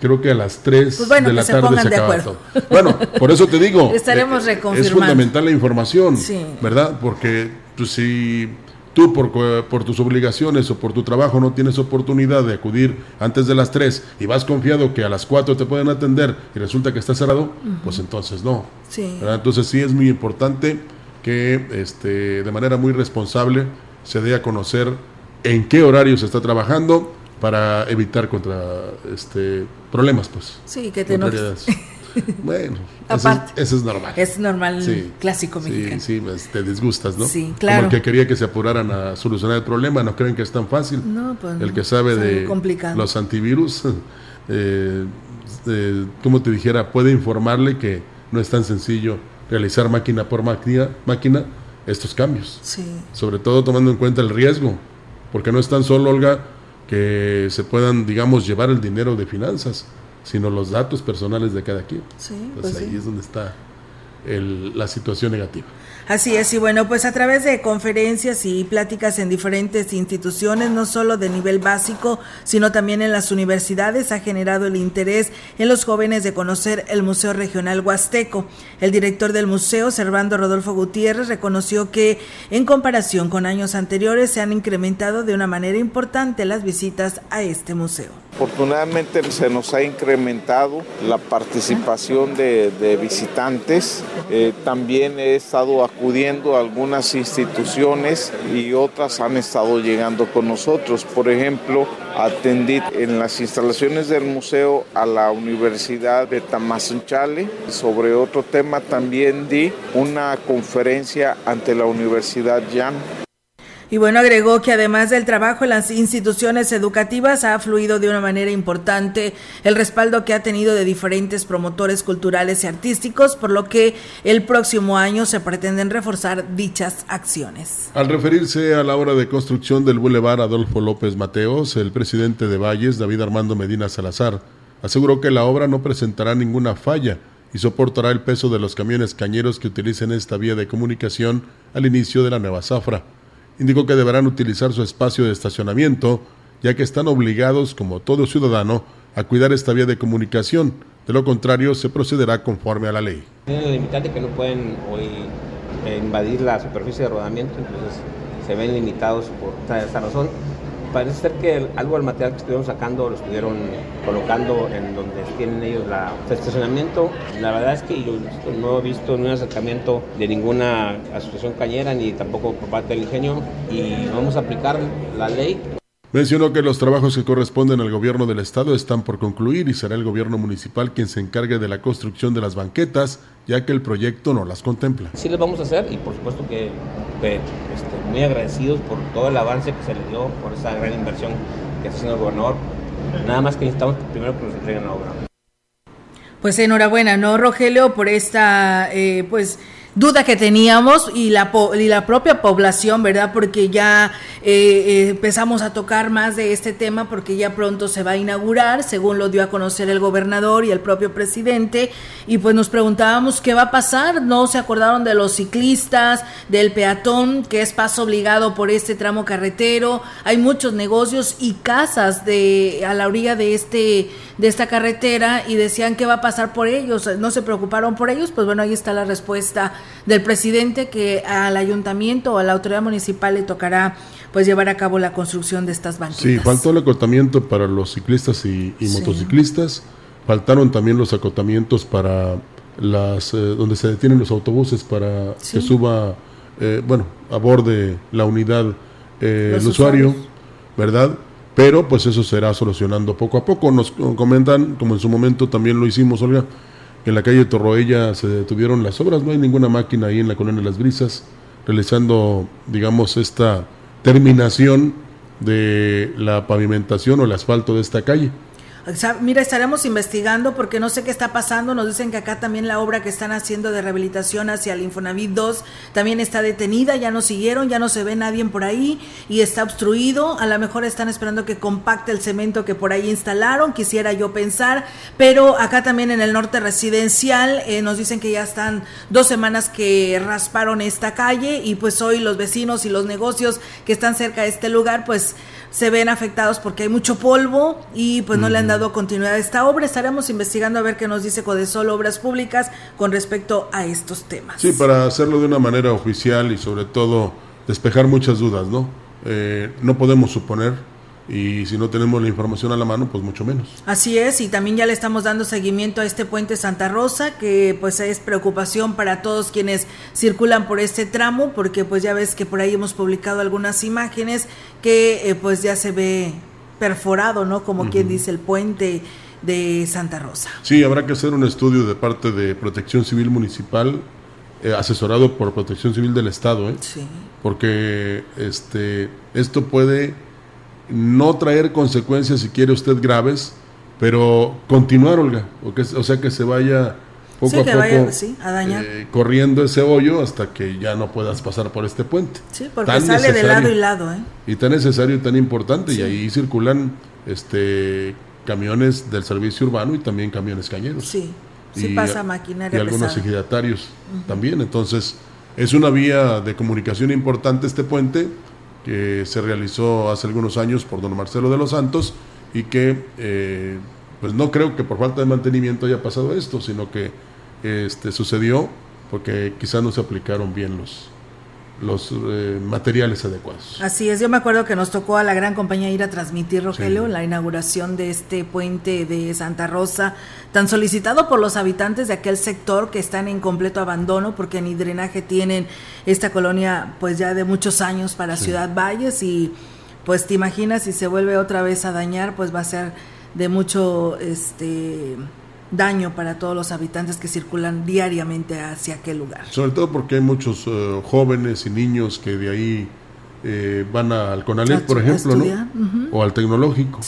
creo que a las 3 pues bueno, de la se tarde se acaba todo. Bueno, por eso te digo, estaremos eh, reconfirmando. Es fundamental la información, sí. ¿verdad? Porque si tú por, por tus obligaciones o por tu trabajo no tienes oportunidad de acudir antes de las 3 y vas confiado que a las 4 te pueden atender y resulta que está cerrado, uh -huh. pues entonces no. Entonces sí es muy importante que este, de manera muy responsable se dé a conocer en qué horario se está trabajando para evitar contra este problemas pues sí que te enojes bueno eso es, eso es, normal. Es normal sí, clásico mexicano. sí, sí pues, te disgustas no sí claro. como el que quería que se apuraran a solucionar el problema no creen que es tan fácil. No, pues el que sabe de complicado. los antivirus eh, eh, como te dijera puede informarle que no es tan sencillo realizar máquina por máquina, máquina estos cambios. Sí. Sobre todo tomando en cuenta el riesgo, porque no es tan solo, Olga, que se puedan, digamos, llevar el dinero de finanzas, sino los datos personales de cada quien. Sí, Entonces pues ahí sí. es donde está el, la situación negativa. Así es, y bueno, pues a través de conferencias y pláticas en diferentes instituciones, no solo de nivel básico, sino también en las universidades, ha generado el interés en los jóvenes de conocer el Museo Regional Huasteco. El director del museo, Servando Rodolfo Gutiérrez, reconoció que en comparación con años anteriores se han incrementado de una manera importante las visitas a este museo. Afortunadamente se nos ha incrementado la participación de, visitantes. Eh, también he estado acudiendo a algunas instituciones y otras han estado llegando con nosotros. Por ejemplo, atendí en las instalaciones del museo a la Universidad de Tamazunchale. Sobre otro tema también di una conferencia ante la Universidad Jan y bueno, agregó que además del trabajo en las instituciones educativas ha fluido de una manera importante el respaldo que ha tenido de diferentes promotores culturales y artísticos, por lo que el próximo año se pretenden reforzar dichas acciones. Al referirse a la obra de construcción del Boulevard Adolfo López Mateos, el presidente de Valles, David Armando Medina Salazar, aseguró que la obra no presentará ninguna falla y soportará el peso de los camiones cañeros que utilicen esta vía de comunicación al inicio de la nueva zafra indicó que deberán utilizar su espacio de estacionamiento, ya que están obligados, como todo ciudadano, a cuidar esta vía de comunicación. De lo contrario, se procederá conforme a la ley. Tienen limitante que no pueden hoy eh, invadir la superficie de rodamiento, entonces se ven limitados por esta razón parece ser que algo del material que estuvieron sacando lo estuvieron colocando en donde tienen ellos la estacionamiento. La verdad es que yo no he visto un acercamiento de ninguna asociación cañera ni tampoco por parte del ingenio y vamos a aplicar la ley Mencionó que los trabajos que corresponden al gobierno del estado están por concluir y será el gobierno municipal quien se encargue de la construcción de las banquetas, ya que el proyecto no las contempla. Sí les vamos a hacer y por supuesto que, este, muy agradecidos por todo el avance que se le dio, por esa gran inversión que está haciendo el gobernador. Nada más que necesitamos primero que nos entreguen la obra. Pues enhorabuena, ¿no, Rogelio, por esta, eh, pues duda que teníamos y la, y la propia población, ¿verdad? Porque ya eh, eh, empezamos a tocar más de este tema porque ya pronto se va a inaugurar, según lo dio a conocer el gobernador y el propio presidente, y pues nos preguntábamos qué va a pasar, no se acordaron de los ciclistas, del peatón, que es paso obligado por este tramo carretero, hay muchos negocios y casas de a la orilla de este de esta carretera y decían qué va a pasar por ellos, no se preocuparon por ellos, pues bueno, ahí está la respuesta del presidente que al ayuntamiento o a la autoridad municipal le tocará pues llevar a cabo la construcción de estas banquetas. Sí, faltó el acotamiento para los ciclistas y, motociclistas, faltaron también los acotamientos para las eh, donde se detienen los autobuses para que suba eh, bueno aborde la unidad eh, el usuario, ¿verdad? Pero pues eso será solucionando poco a poco. Nos comentan, como en su momento también lo hicimos, Olga, en la calle Torroella se detuvieron las obras, no hay ninguna máquina ahí en la colonia Las Brisas realizando, digamos, esta terminación de la pavimentación o el asfalto de esta calle. Mira, estaremos investigando porque no sé qué está pasando. Nos dicen que acá también la obra que están haciendo de rehabilitación hacia el Infonavit 2 también está detenida, ya no siguieron, ya no se ve nadie por ahí y está obstruido. A lo mejor están esperando que compacte el cemento que por ahí instalaron, quisiera yo pensar. Pero acá también en el norte residencial eh, nos dicen que ya están dos semanas que rasparon esta calle y pues hoy los vecinos y los negocios que están cerca de este lugar pues se ven afectados porque hay mucho polvo y pues no le han dado continuidad a esta obra. Estaremos investigando a ver qué nos dice Codesol Obras Públicas con respecto a estos temas. Sí, para hacerlo de una manera oficial y sobre todo despejar muchas dudas, ¿no? Eh, no podemos suponer y si no tenemos la información a la mano, pues mucho menos. Así es, y también ya le estamos dando seguimiento a este puente Santa Rosa, que pues es preocupación para todos quienes circulan por este tramo, porque pues ya ves que por ahí hemos publicado algunas imágenes que eh, pues ya se ve perforado, ¿no? Como quien dice el puente de Santa Rosa. Sí, habrá que hacer un estudio de parte de Protección Civil Municipal, eh, asesorado por Protección Civil del Estado, ¿eh? Sí. Porque este, esto puede no traer consecuencias, si quiere usted, graves, pero continuar, Olga, o, que, o sea, que se vaya poco a poco eh, corriendo ese hoyo hasta que ya no puedas pasar por este puente. Sí, porque sale de lado y lado. ¿eh? Y tan necesario y tan importante, y ahí circulan este camiones del servicio urbano y también camiones cañeros. Sí, sí pasa maquinaria. Y algunos ejidatarios también, entonces Es una vía de comunicación importante este puente que se realizó hace algunos años por don Marcelo de los Santos y que eh, pues no creo que por falta de mantenimiento haya pasado esto, sino que este, sucedió porque quizá no se aplicaron bien los, los eh, materiales adecuados. Así es, yo me acuerdo que nos tocó a la gran compañía ir a transmitir, Rogelio, la inauguración de este puente de Santa Rosa, tan solicitado por los habitantes de aquel sector que están en completo abandono porque ni drenaje tienen esta colonia pues ya de muchos años para Ciudad Valles y pues te imaginas si se vuelve otra vez a dañar, pues va a ser de mucho este daño para todos los habitantes que circulan diariamente hacia aquel lugar. Sobre todo porque hay muchos eh, jóvenes y niños que de ahí eh, van al CONALEP, por ejemplo, ¿no? O al tecnológico,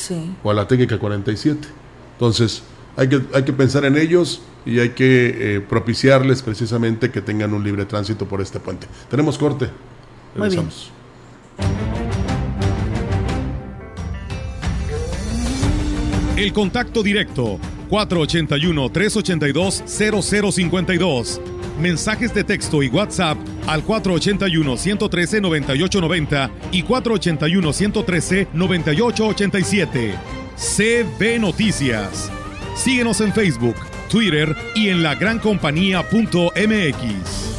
o a la técnica 47. Entonces, hay que, hay que pensar en ellos y hay que eh, propiciarles precisamente que tengan un libre tránsito por este puente. Tenemos corte. Regresamos. El contacto directo 481-382-0052. Mensajes de texto y WhatsApp al 481-113-9890 y 481-113-9887. CB Noticias. Síguenos en Facebook, Twitter y en lagrancompañía.mx.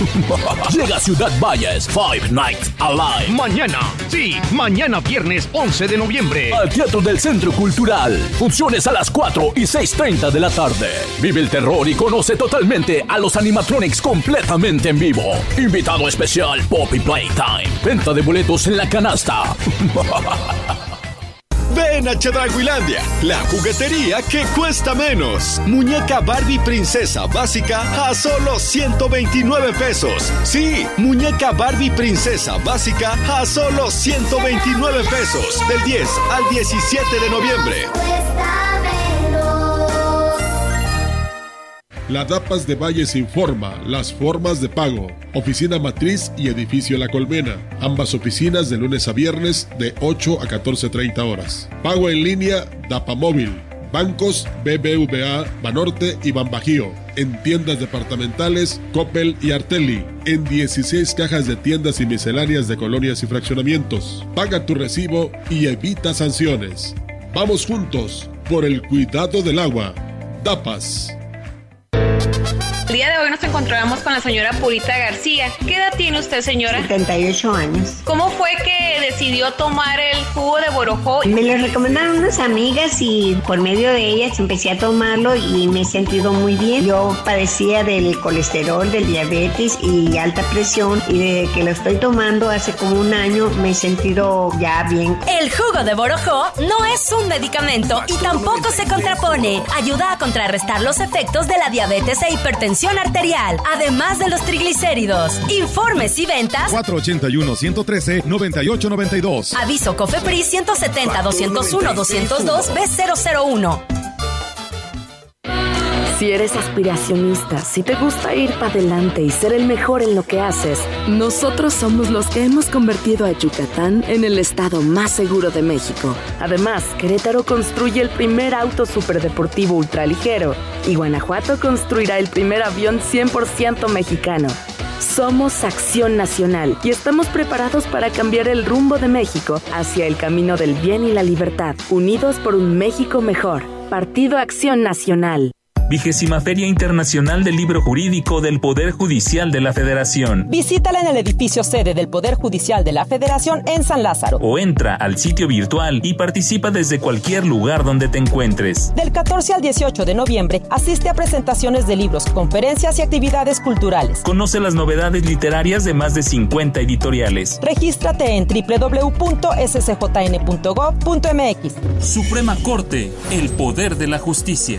Llega Ciudad Valles Five Nights Alive. Mañana, sí, mañana viernes 11 de noviembre. Al Teatro del Centro Cultural. Funciones a las 4 y 6.30 de la tarde. Vive el terror y conoce totalmente a los animatronics completamente en vivo. Invitado especial Poppy Playtime. Venta de boletos en la canasta. Ven a Chedraguilandia, la juguetería que cuesta menos. Muñeca Barbie Princesa básica a solo 129 pesos. Sí, muñeca Barbie Princesa básica a solo 129 pesos. Del 10 al 17 de noviembre. La DAPAS de Valles informa las formas de pago. Oficina Matriz y Edificio La Colmena. Ambas oficinas de lunes a viernes de 8 a 14.30 horas. Pago en línea DAPA Móvil. Bancos BBVA, Banorte y Banbajío. En tiendas departamentales Coppel y Artelli. En 16 cajas de tiendas y misceláneas de colonias y fraccionamientos. Paga tu recibo y evita sanciones. Vamos juntos por el cuidado del agua. DAPAS. Día de hoy nos encontramos con la señora Purita García. ¿Qué edad tiene usted, señora? 78 años. ¿Cómo fue que decidió tomar el jugo de borojó? Me lo recomendaron unas amigas y por medio de ellas empecé a tomarlo y me he sentido muy bien. Yo padecía del colesterol, del diabetes y alta presión y desde que lo estoy tomando hace como un año me he sentido ya bien. El jugo de borojó no es un medicamento y tampoco se contrapone. Ayuda a contrarrestar los efectos de la diabetes e hipertensión arterial, además de los triglicéridos. Informes y ventas 481-113-9892. Aviso COFEPRIS 170-201-202 B001. Si eres aspiracionista, si te gusta ir para adelante y ser el mejor en lo que haces, nosotros somos los que hemos convertido a Yucatán en el estado más seguro de México. Además, Querétaro construye el primer auto superdeportivo ultraligero y Guanajuato construirá el primer avión 100% mexicano. Somos Acción Nacional y estamos preparados para cambiar el rumbo de México hacia el camino del bien y la libertad, unidos por un México mejor. Partido Acción Nacional vigésima Feria Internacional del Libro Jurídico del Poder Judicial de la Federación. Visítala en el edificio sede del Poder Judicial de la Federación en San Lázaro. O entra al sitio virtual y participa desde cualquier lugar donde te encuentres. Del 14 al 18 de noviembre, asiste a presentaciones de libros, conferencias y actividades culturales. Conoce las novedades literarias de más de 50 editoriales. Regístrate en www.scjn.gov.mx. Suprema Corte, el poder de la justicia.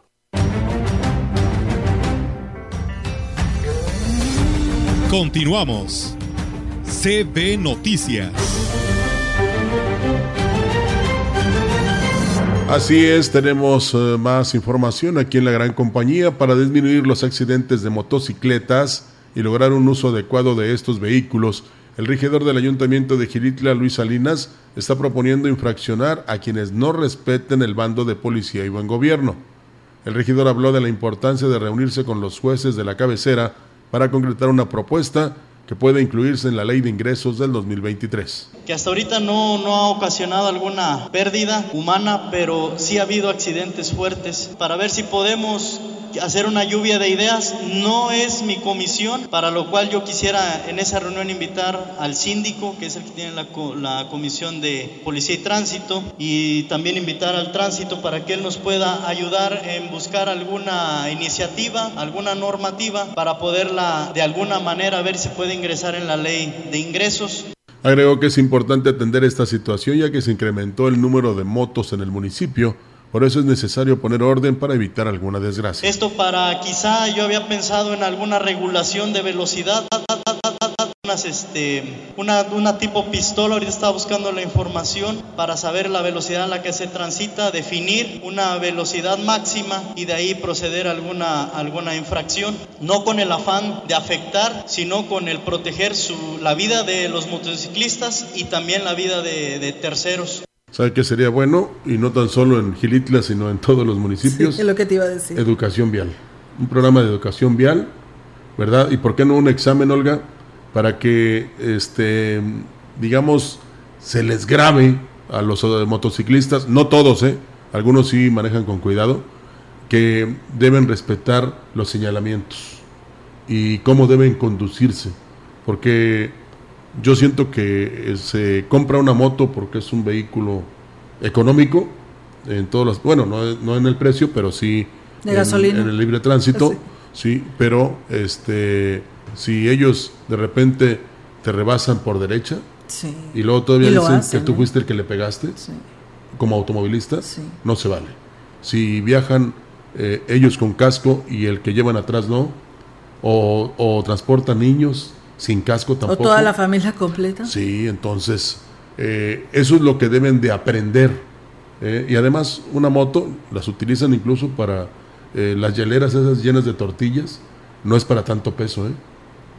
Continuamos. CB Noticias. Así es, tenemos eh, más información aquí en la gran compañía para disminuir los accidentes de motocicletas y lograr un uso adecuado de estos vehículos. El regidor del Ayuntamiento de Giritla, Luis Salinas, está proponiendo infraccionar a quienes no respeten el bando de policía y buen gobierno. El regidor habló de la importancia de reunirse con los jueces de la cabecera para concretar una propuesta que puede incluirse en la ley de ingresos del 2023. Que hasta ahorita no, no ha ocasionado alguna pérdida humana, pero sí ha habido accidentes fuertes, para ver si podemos hacer una lluvia de ideas. No es mi comisión, para lo cual yo quisiera en esa reunión invitar al síndico, que es el que tiene la, comisión de policía y tránsito, y también invitar al tránsito para que él nos pueda ayudar en buscar alguna iniciativa, alguna normativa, para poderla de alguna manera ver si puede ingresar en la ley de ingresos. Agregó que es importante atender esta situación ya que se incrementó el número de motos en el municipio, por eso es necesario poner orden para evitar alguna desgracia. Esto para quizá yo había pensado en alguna regulación de velocidad, unas, este, una, una tipo pistola, ahorita estaba buscando la información para saber la velocidad a la que se transita, definir una velocidad máxima y de ahí proceder a alguna, alguna infracción, no con el afán de afectar, sino con el proteger la vida de los motociclistas y también la vida de terceros. ¿Sabe qué sería bueno? Y no tan solo en Gilitla, sino en todos los municipios. Sí, es lo que te iba a decir. Educación vial. Un programa de educación vial, ¿verdad? ¿Y por qué no un examen, Olga? Para que, este, digamos, se les grabe a los motociclistas, no todos, ¿eh? Algunos sí manejan con cuidado, que deben respetar los señalamientos y cómo deben conducirse. Porque yo siento que se compra una moto porque es un vehículo económico en todos los, bueno, no, no en el precio, pero sí de en, gasolina. en el libre tránsito, sí. pero este si ellos de repente te rebasan por derecha Sí. y luego todavía Y dicen hacen, que tú ¿eh? fuiste el que le pegaste como automovilista, no se vale. Si viajan eh, ellos con casco y el que llevan atrás no, o, o transportan niños sin casco O tampoco. toda la familia completa. Sí, entonces eh, eso es lo que deben de aprender. eh, y además una moto las utilizan incluso para eh, las hieleras esas llenas de tortillas. No es para tanto peso. ¿eh?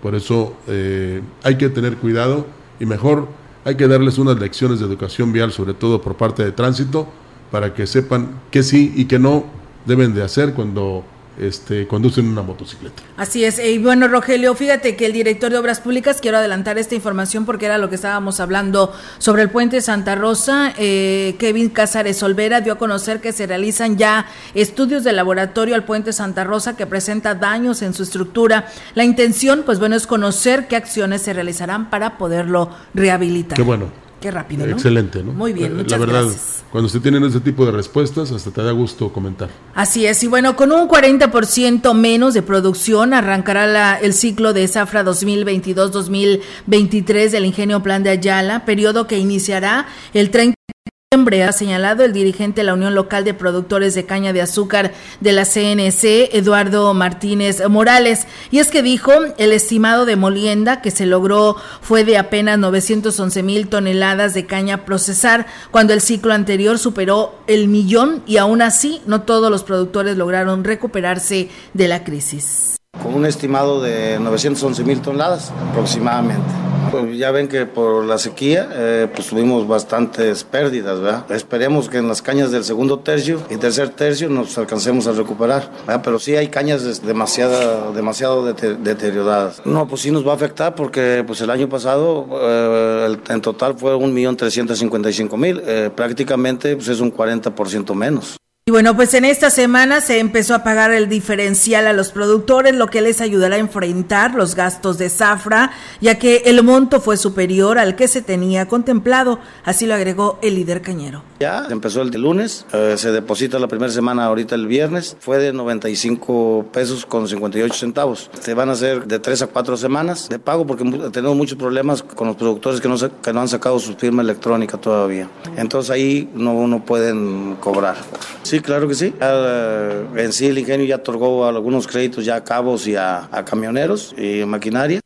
Por eso eh, hay que tener cuidado y mejor hay que darles unas lecciones de educación vial, sobre todo por parte de tránsito, para que sepan qué sí y qué no deben de hacer cuando este, conducen una motocicleta. Así es. Y bueno, Rogelio, fíjate que el director de Obras Públicas, quiero adelantar esta información porque era lo que estábamos hablando sobre el puente Santa Rosa. Eh, Kevin Cázares Olvera dio a conocer que se realizan ya estudios de laboratorio al puente Santa Rosa que presenta daños en su estructura. La intención, pues bueno, es conocer qué acciones se realizarán para poderlo rehabilitar. Qué bueno. Qué rápido, ¿no? Excelente, ¿no? Muy bien, muchas La verdad, gracias. cuando se tienen ese tipo de respuestas, hasta te da gusto comentar. Así es, y bueno, con un 40% menos de producción arrancará la- el ciclo de zafra 2022-2023 del Ingenio Plan de Ayala, periodo que iniciará el 30 de diciembre, ha señalado el dirigente de la Unión Local de Productores de Caña de Azúcar de la CNC, Eduardo Martínez Morales. Y es que dijo, el estimado de molienda que se logró fue de apenas 911 mil toneladas de caña procesar, cuando el ciclo anterior superó el millón y aún así no todos los productores lograron recuperarse de la crisis. Con un estimado de 911 mil toneladas aproximadamente. Pues ya ven que por la sequía eh, pues tuvimos bastantes pérdidas, ¿verdad? Esperemos que en las cañas del segundo tercio y tercer tercio nos alcancemos a recuperar, ¿verdad? Pero sí hay cañas demasiado dete- deterioradas. No, pues sí nos va a afectar porque pues el año pasado eh, en total fue 1.355.000, eh, prácticamente pues es un 40% menos. Bueno, pues en esta semana se empezó a pagar el diferencial a los productores, lo que les ayudará a enfrentar los gastos de zafra, ya que el monto fue superior al que se tenía contemplado, así lo agregó el líder cañero. Ya empezó el de lunes, eh, se deposita la primera semana ahorita el viernes, fue de 95 pesos con 58 centavos. Se van a hacer de 3 a 4 semanas de pago porque tenemos muchos problemas con los productores que no, que no han sacado su firma electrónica todavía. Entonces ahí no, no pueden cobrar. Sí, claro que sí. Uh, en sí el ingenio ya otorgó algunos créditos ya a cabos y a camioneros y maquinaria.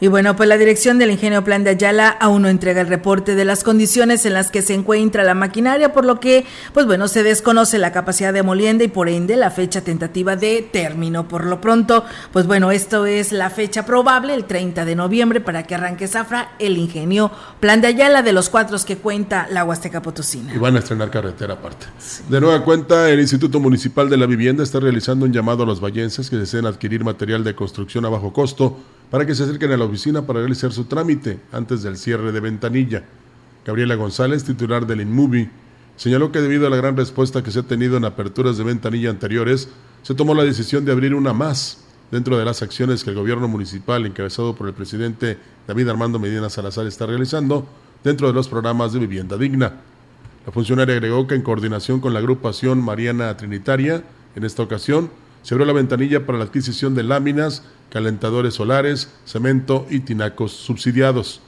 Y bueno, pues la dirección del ingenio Plan de Ayala aún no entrega el reporte de las condiciones en las que se encuentra la maquinaria, por lo que, pues bueno, se desconoce la capacidad de molienda y por ende la fecha tentativa de término. Por lo pronto, pues bueno, esto es la fecha probable, el 30 de noviembre, para que arranque Zafra el ingenio Plan de Ayala de los cuatro que cuenta la Huasteca Potosina. Y van a estrenar carretera aparte. De nueva cuenta, el Instituto Municipal de la Vivienda está realizando un llamado a los vallenses que deseen adquirir material de construcción a bajo costo para que se acerquen a la oficina para realizar su trámite antes del cierre de ventanilla. Gabriela González, titular del InMovie, señaló que debido a la gran respuesta que se ha tenido en aperturas de ventanilla anteriores, se tomó la decisión de abrir una más dentro de las acciones que el gobierno municipal, encabezado por el presidente David Armando Medina Salazar, está realizando dentro de los programas de vivienda digna. La funcionaria agregó que en coordinación con la agrupación Mariana Trinitaria, en esta ocasión, se abrió la ventanilla para la adquisición de láminas, calentadores solares, cemento y tinacos subsidiados.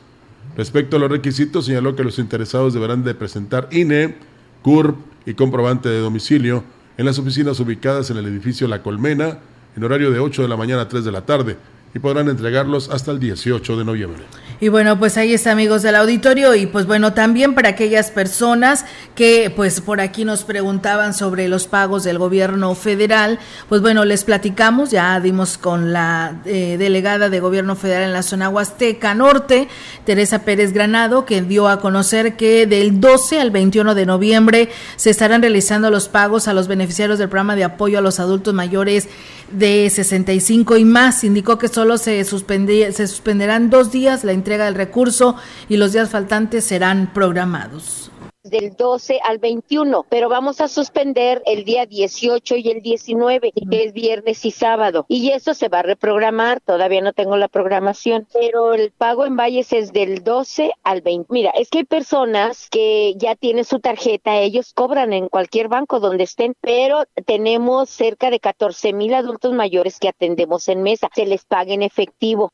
Respecto a los requisitos, señaló que los interesados deberán de presentar INE, CURP y comprobante de domicilio en las oficinas ubicadas en el edificio La Colmena en horario de 8 de la mañana a 3 de la tarde y podrán entregarlos hasta el 18 de noviembre. Y bueno, pues ahí está amigos del auditorio y pues bueno, también para aquellas personas que pues por aquí nos preguntaban sobre los pagos del gobierno federal, pues bueno, les platicamos, ya dimos con la eh, delegada de gobierno federal en la zona Huasteca Norte, Teresa Pérez Granado, que dio a conocer que del 12 al 21 de noviembre se estarán realizando los pagos a los beneficiarios del programa de apoyo a los adultos mayores de 65 y más. Indicó que solo se, se suspenderán dos días la entrega del recurso y los días faltantes serán programados del 12 al 21, pero vamos a suspender el día 18 y el 19, que es viernes y sábado, y eso se va a reprogramar, todavía no tengo la programación, pero el pago en Valles es del 12 al 20. Mira, es que hay personas que ya tienen su tarjeta, ellos cobran en cualquier banco donde estén, pero tenemos cerca de 14 mil adultos mayores que atendemos en mesa, se les paga en efectivo.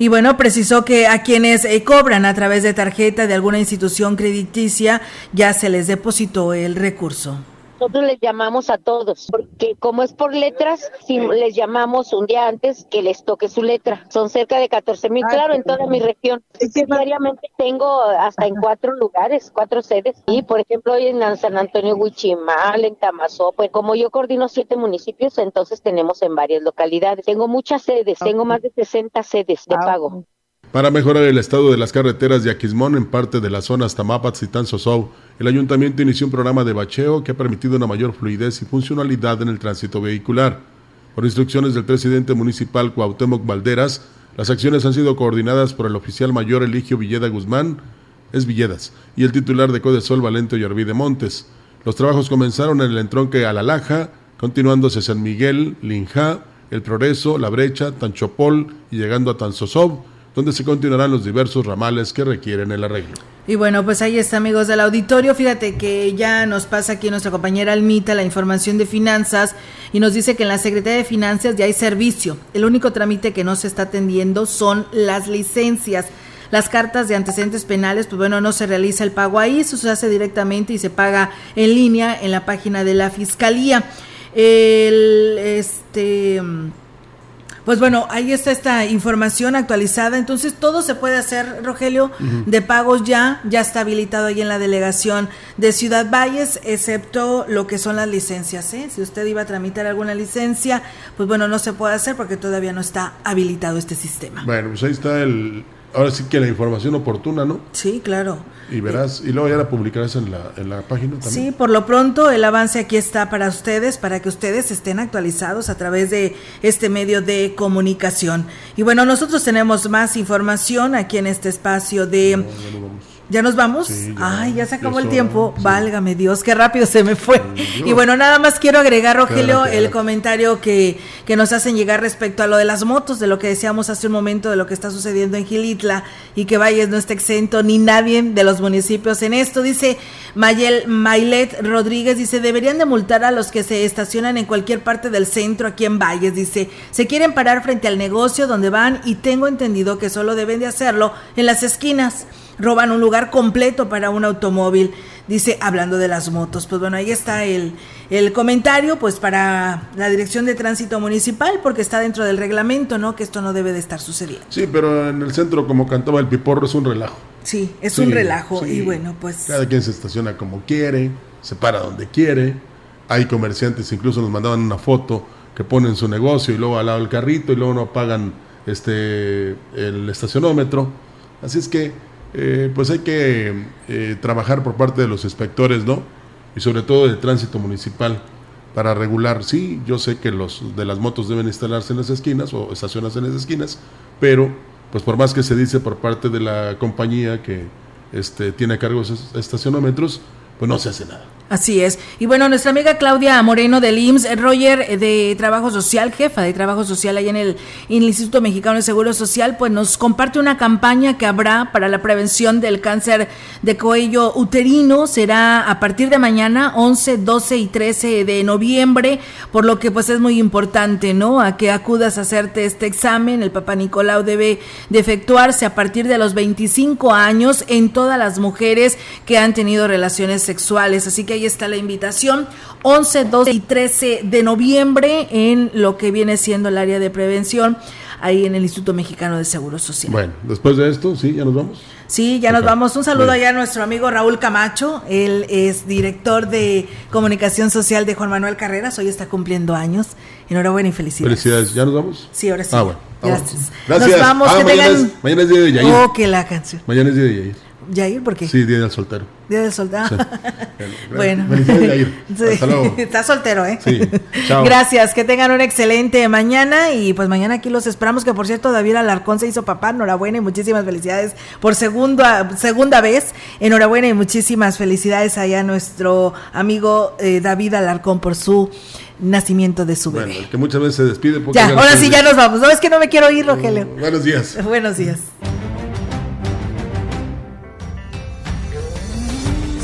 Y bueno, precisó que a quienes eh, cobran a través de tarjeta de alguna institución crediticia ya se les depositó el recurso nosotros les llamamos a todos, porque como es por letras, si les llamamos un día antes que les toque su letra. Son cerca de 14 mil, claro, en toda mi región. Diariamente tengo hasta en cuatro lugares, cuatro sedes. Y por ejemplo, hoy en San Antonio Huichimal, en Tamazó, pues como yo coordino siete municipios, entonces tenemos en varias localidades. Tengo muchas sedes, tengo más de 60 sedes de pago. Para mejorar el estado de las carreteras de Aquismón en parte de las zonas Tamapats y Tanzosou, el ayuntamiento inició un programa de bacheo que ha permitido una mayor fluidez y funcionalidad en el tránsito vehicular. Por instrucciones del presidente municipal Cuauhtémoc Valderas, las acciones han sido coordinadas por el oficial mayor Eligio Villeda Guzmán, es Villedas, y el titular de Codesol Valente de Montes. Los trabajos comenzaron en el entronque Alalaja, continuándose San Miguel, Linja, El Progreso, La Brecha, Tanchopol y llegando a Tanzosov, donde se continuarán los diversos ramales que requieren el arreglo. Y bueno, pues ahí está, amigos del auditorio. Fíjate que ya nos pasa aquí nuestra compañera Almita la información de finanzas y nos dice que en la Secretaría de Finanzas ya hay servicio. El único trámite que no se está atendiendo son las licencias. Las cartas de antecedentes penales, pues bueno, no se realiza el pago ahí, eso se hace directamente y se paga en línea en la página de la Fiscalía. El, este pues bueno, ahí está esta información actualizada. Entonces todo se puede hacer, Rogelio, de pagos ya, ya está habilitado ahí en la delegación de Ciudad Valles, excepto lo que son las licencias. ¿eh? Si usted iba a tramitar alguna licencia, pues bueno, no se puede hacer porque todavía no está habilitado este sistema. Bueno, pues ahí está el, ahora sí que la información oportuna, ¿no? Sí, claro. Y verás, y luego ya la publicarás en la, en la página también. Sí, por lo pronto el avance aquí está para ustedes, para que ustedes estén actualizados a través de este medio de comunicación. Y bueno, nosotros tenemos más información aquí en este espacio de... ¿Ya nos vamos? Ay, ya se acabó el tiempo. Válgame Dios, qué rápido se me fue. Y bueno, nada más quiero agregar, Rogelio, el comentario que, que nos hacen llegar respecto a lo de las motos, de lo que decíamos hace un momento, de lo que está sucediendo en Gilitla y que Valles no está exento, ni nadie de los municipios en esto. Dice Mayel Mailet Rodríguez, dice, deberían de multar a los que se estacionan en cualquier parte del centro aquí en Valles. Dice, se quieren parar frente al negocio donde van y tengo entendido que solo deben de hacerlo en las esquinas. Roban un lugar completo para un automóvil. Dice, hablando de las motos. Pues bueno, ahí está el, el comentario, pues para la Dirección de Tránsito Municipal, porque está dentro del reglamento, ¿no? Que esto no debe de estar sucediendo. Sí, pero en el centro, como cantaba el piporro, es un relajo. Sí, es un relajo. Y bueno, pues. Cada quien se estaciona como quiere, se para donde quiere. Hay comerciantes, incluso nos mandaban una foto que ponen su negocio y luego al lado del carrito y luego no pagan este el estacionómetro. Así es que eh, pues hay que eh, trabajar por parte de los inspectores, ¿no? Y sobre todo del tránsito municipal para regular. Sí, yo sé que los de las motos deben instalarse en las esquinas o estacionarse en las esquinas, pero pues por más que se dice por parte de la compañía que este, tiene a cargo esos estacionómetros, pues no se hace nada. Así es. Y bueno, nuestra amiga Claudia Moreno del IMSS, eh, Roger eh, de Trabajo Social, jefa de Trabajo Social ahí en el, Instituto Mexicano de Seguro Social, pues nos comparte una campaña que habrá para la prevención del cáncer de cuello uterino. Será a partir de mañana, 11, 12 y 13 de noviembre, por lo que pues es muy importante, ¿no? A que acudas a hacerte este examen. El Papa Nicolau debe de efectuarse a partir de los 25 años en todas las mujeres que han tenido relaciones sexuales. Así que ahí está la invitación. 11, 12 y 13 de noviembre en lo que viene siendo el área de prevención ahí en el Instituto Mexicano de Seguro Social. Bueno, después de esto, sí, ya nos vamos. Sí, ya nos vamos. Un saludo allá a nuestro amigo Raúl Camacho. Él es director de comunicación social de Juan Manuel Carreras. Hoy está cumpliendo años. Enhorabuena y felicidades. Felicidades. ¿Ya nos vamos? Sí, ahora sí. Ah, bueno. Gracias. Gracias. Nos vamos. Ah, que mañana, tengan... es, mañana es día de Yair. Oh, que la canción. Mañana es día de Yair. Yair, ¿por qué? Sí, día del soltero. Día del soltero. Sí. bueno. Sí. Hasta luego. Está soltero, ¿eh? Sí. Chao. Gracias, que tengan una excelente mañana y pues mañana aquí los esperamos, que por cierto David Alarcón se hizo papá, enhorabuena y muchísimas felicidades por segunda, segunda vez, enhorabuena y muchísimas felicidades allá a nuestro amigo eh, David Alarcón por su nacimiento de su bebé. Bueno, que muchas veces se despide. pocas ya, ahora sí ya nos vamos, no es que no me quiero ir, Rogelio. Buenos días. Buenos días.